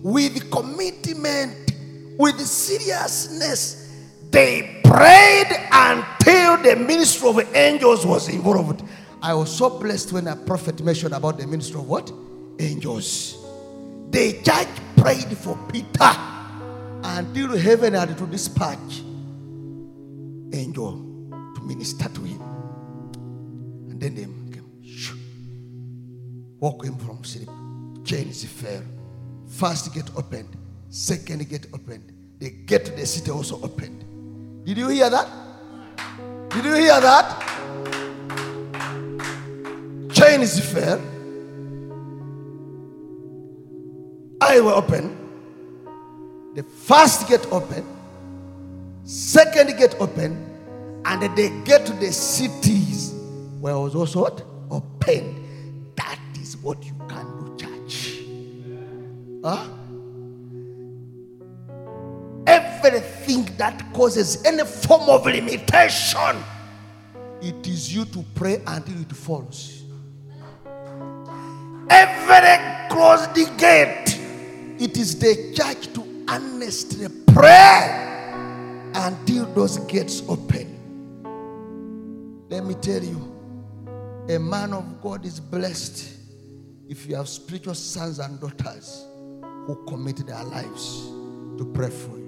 with commitment, with seriousness. They prayed until the ministry of angels was involved. I was so blessed when a prophet mentioned about the ministry of what? Angels. The church prayed for Peter until heaven had to dispatch angel to minister to him. And then they came, shoo, woke him from sleep. Chains fell. First gate opened, second gate opened. The gate to the city also opened. Did you hear that? Did you hear that? Chains fell. Eyes were open. The first gate open, second gate open, and they get to the cities where was also what? opened. That is what you can do, church. Huh? Everything that causes any form of limitation, it is you to pray until it falls. Every closed gate, it is the church to earnestly pray until those gates open. Let me tell you, a man of God is blessed if you have spiritual sons and daughters who commit their lives to pray for you.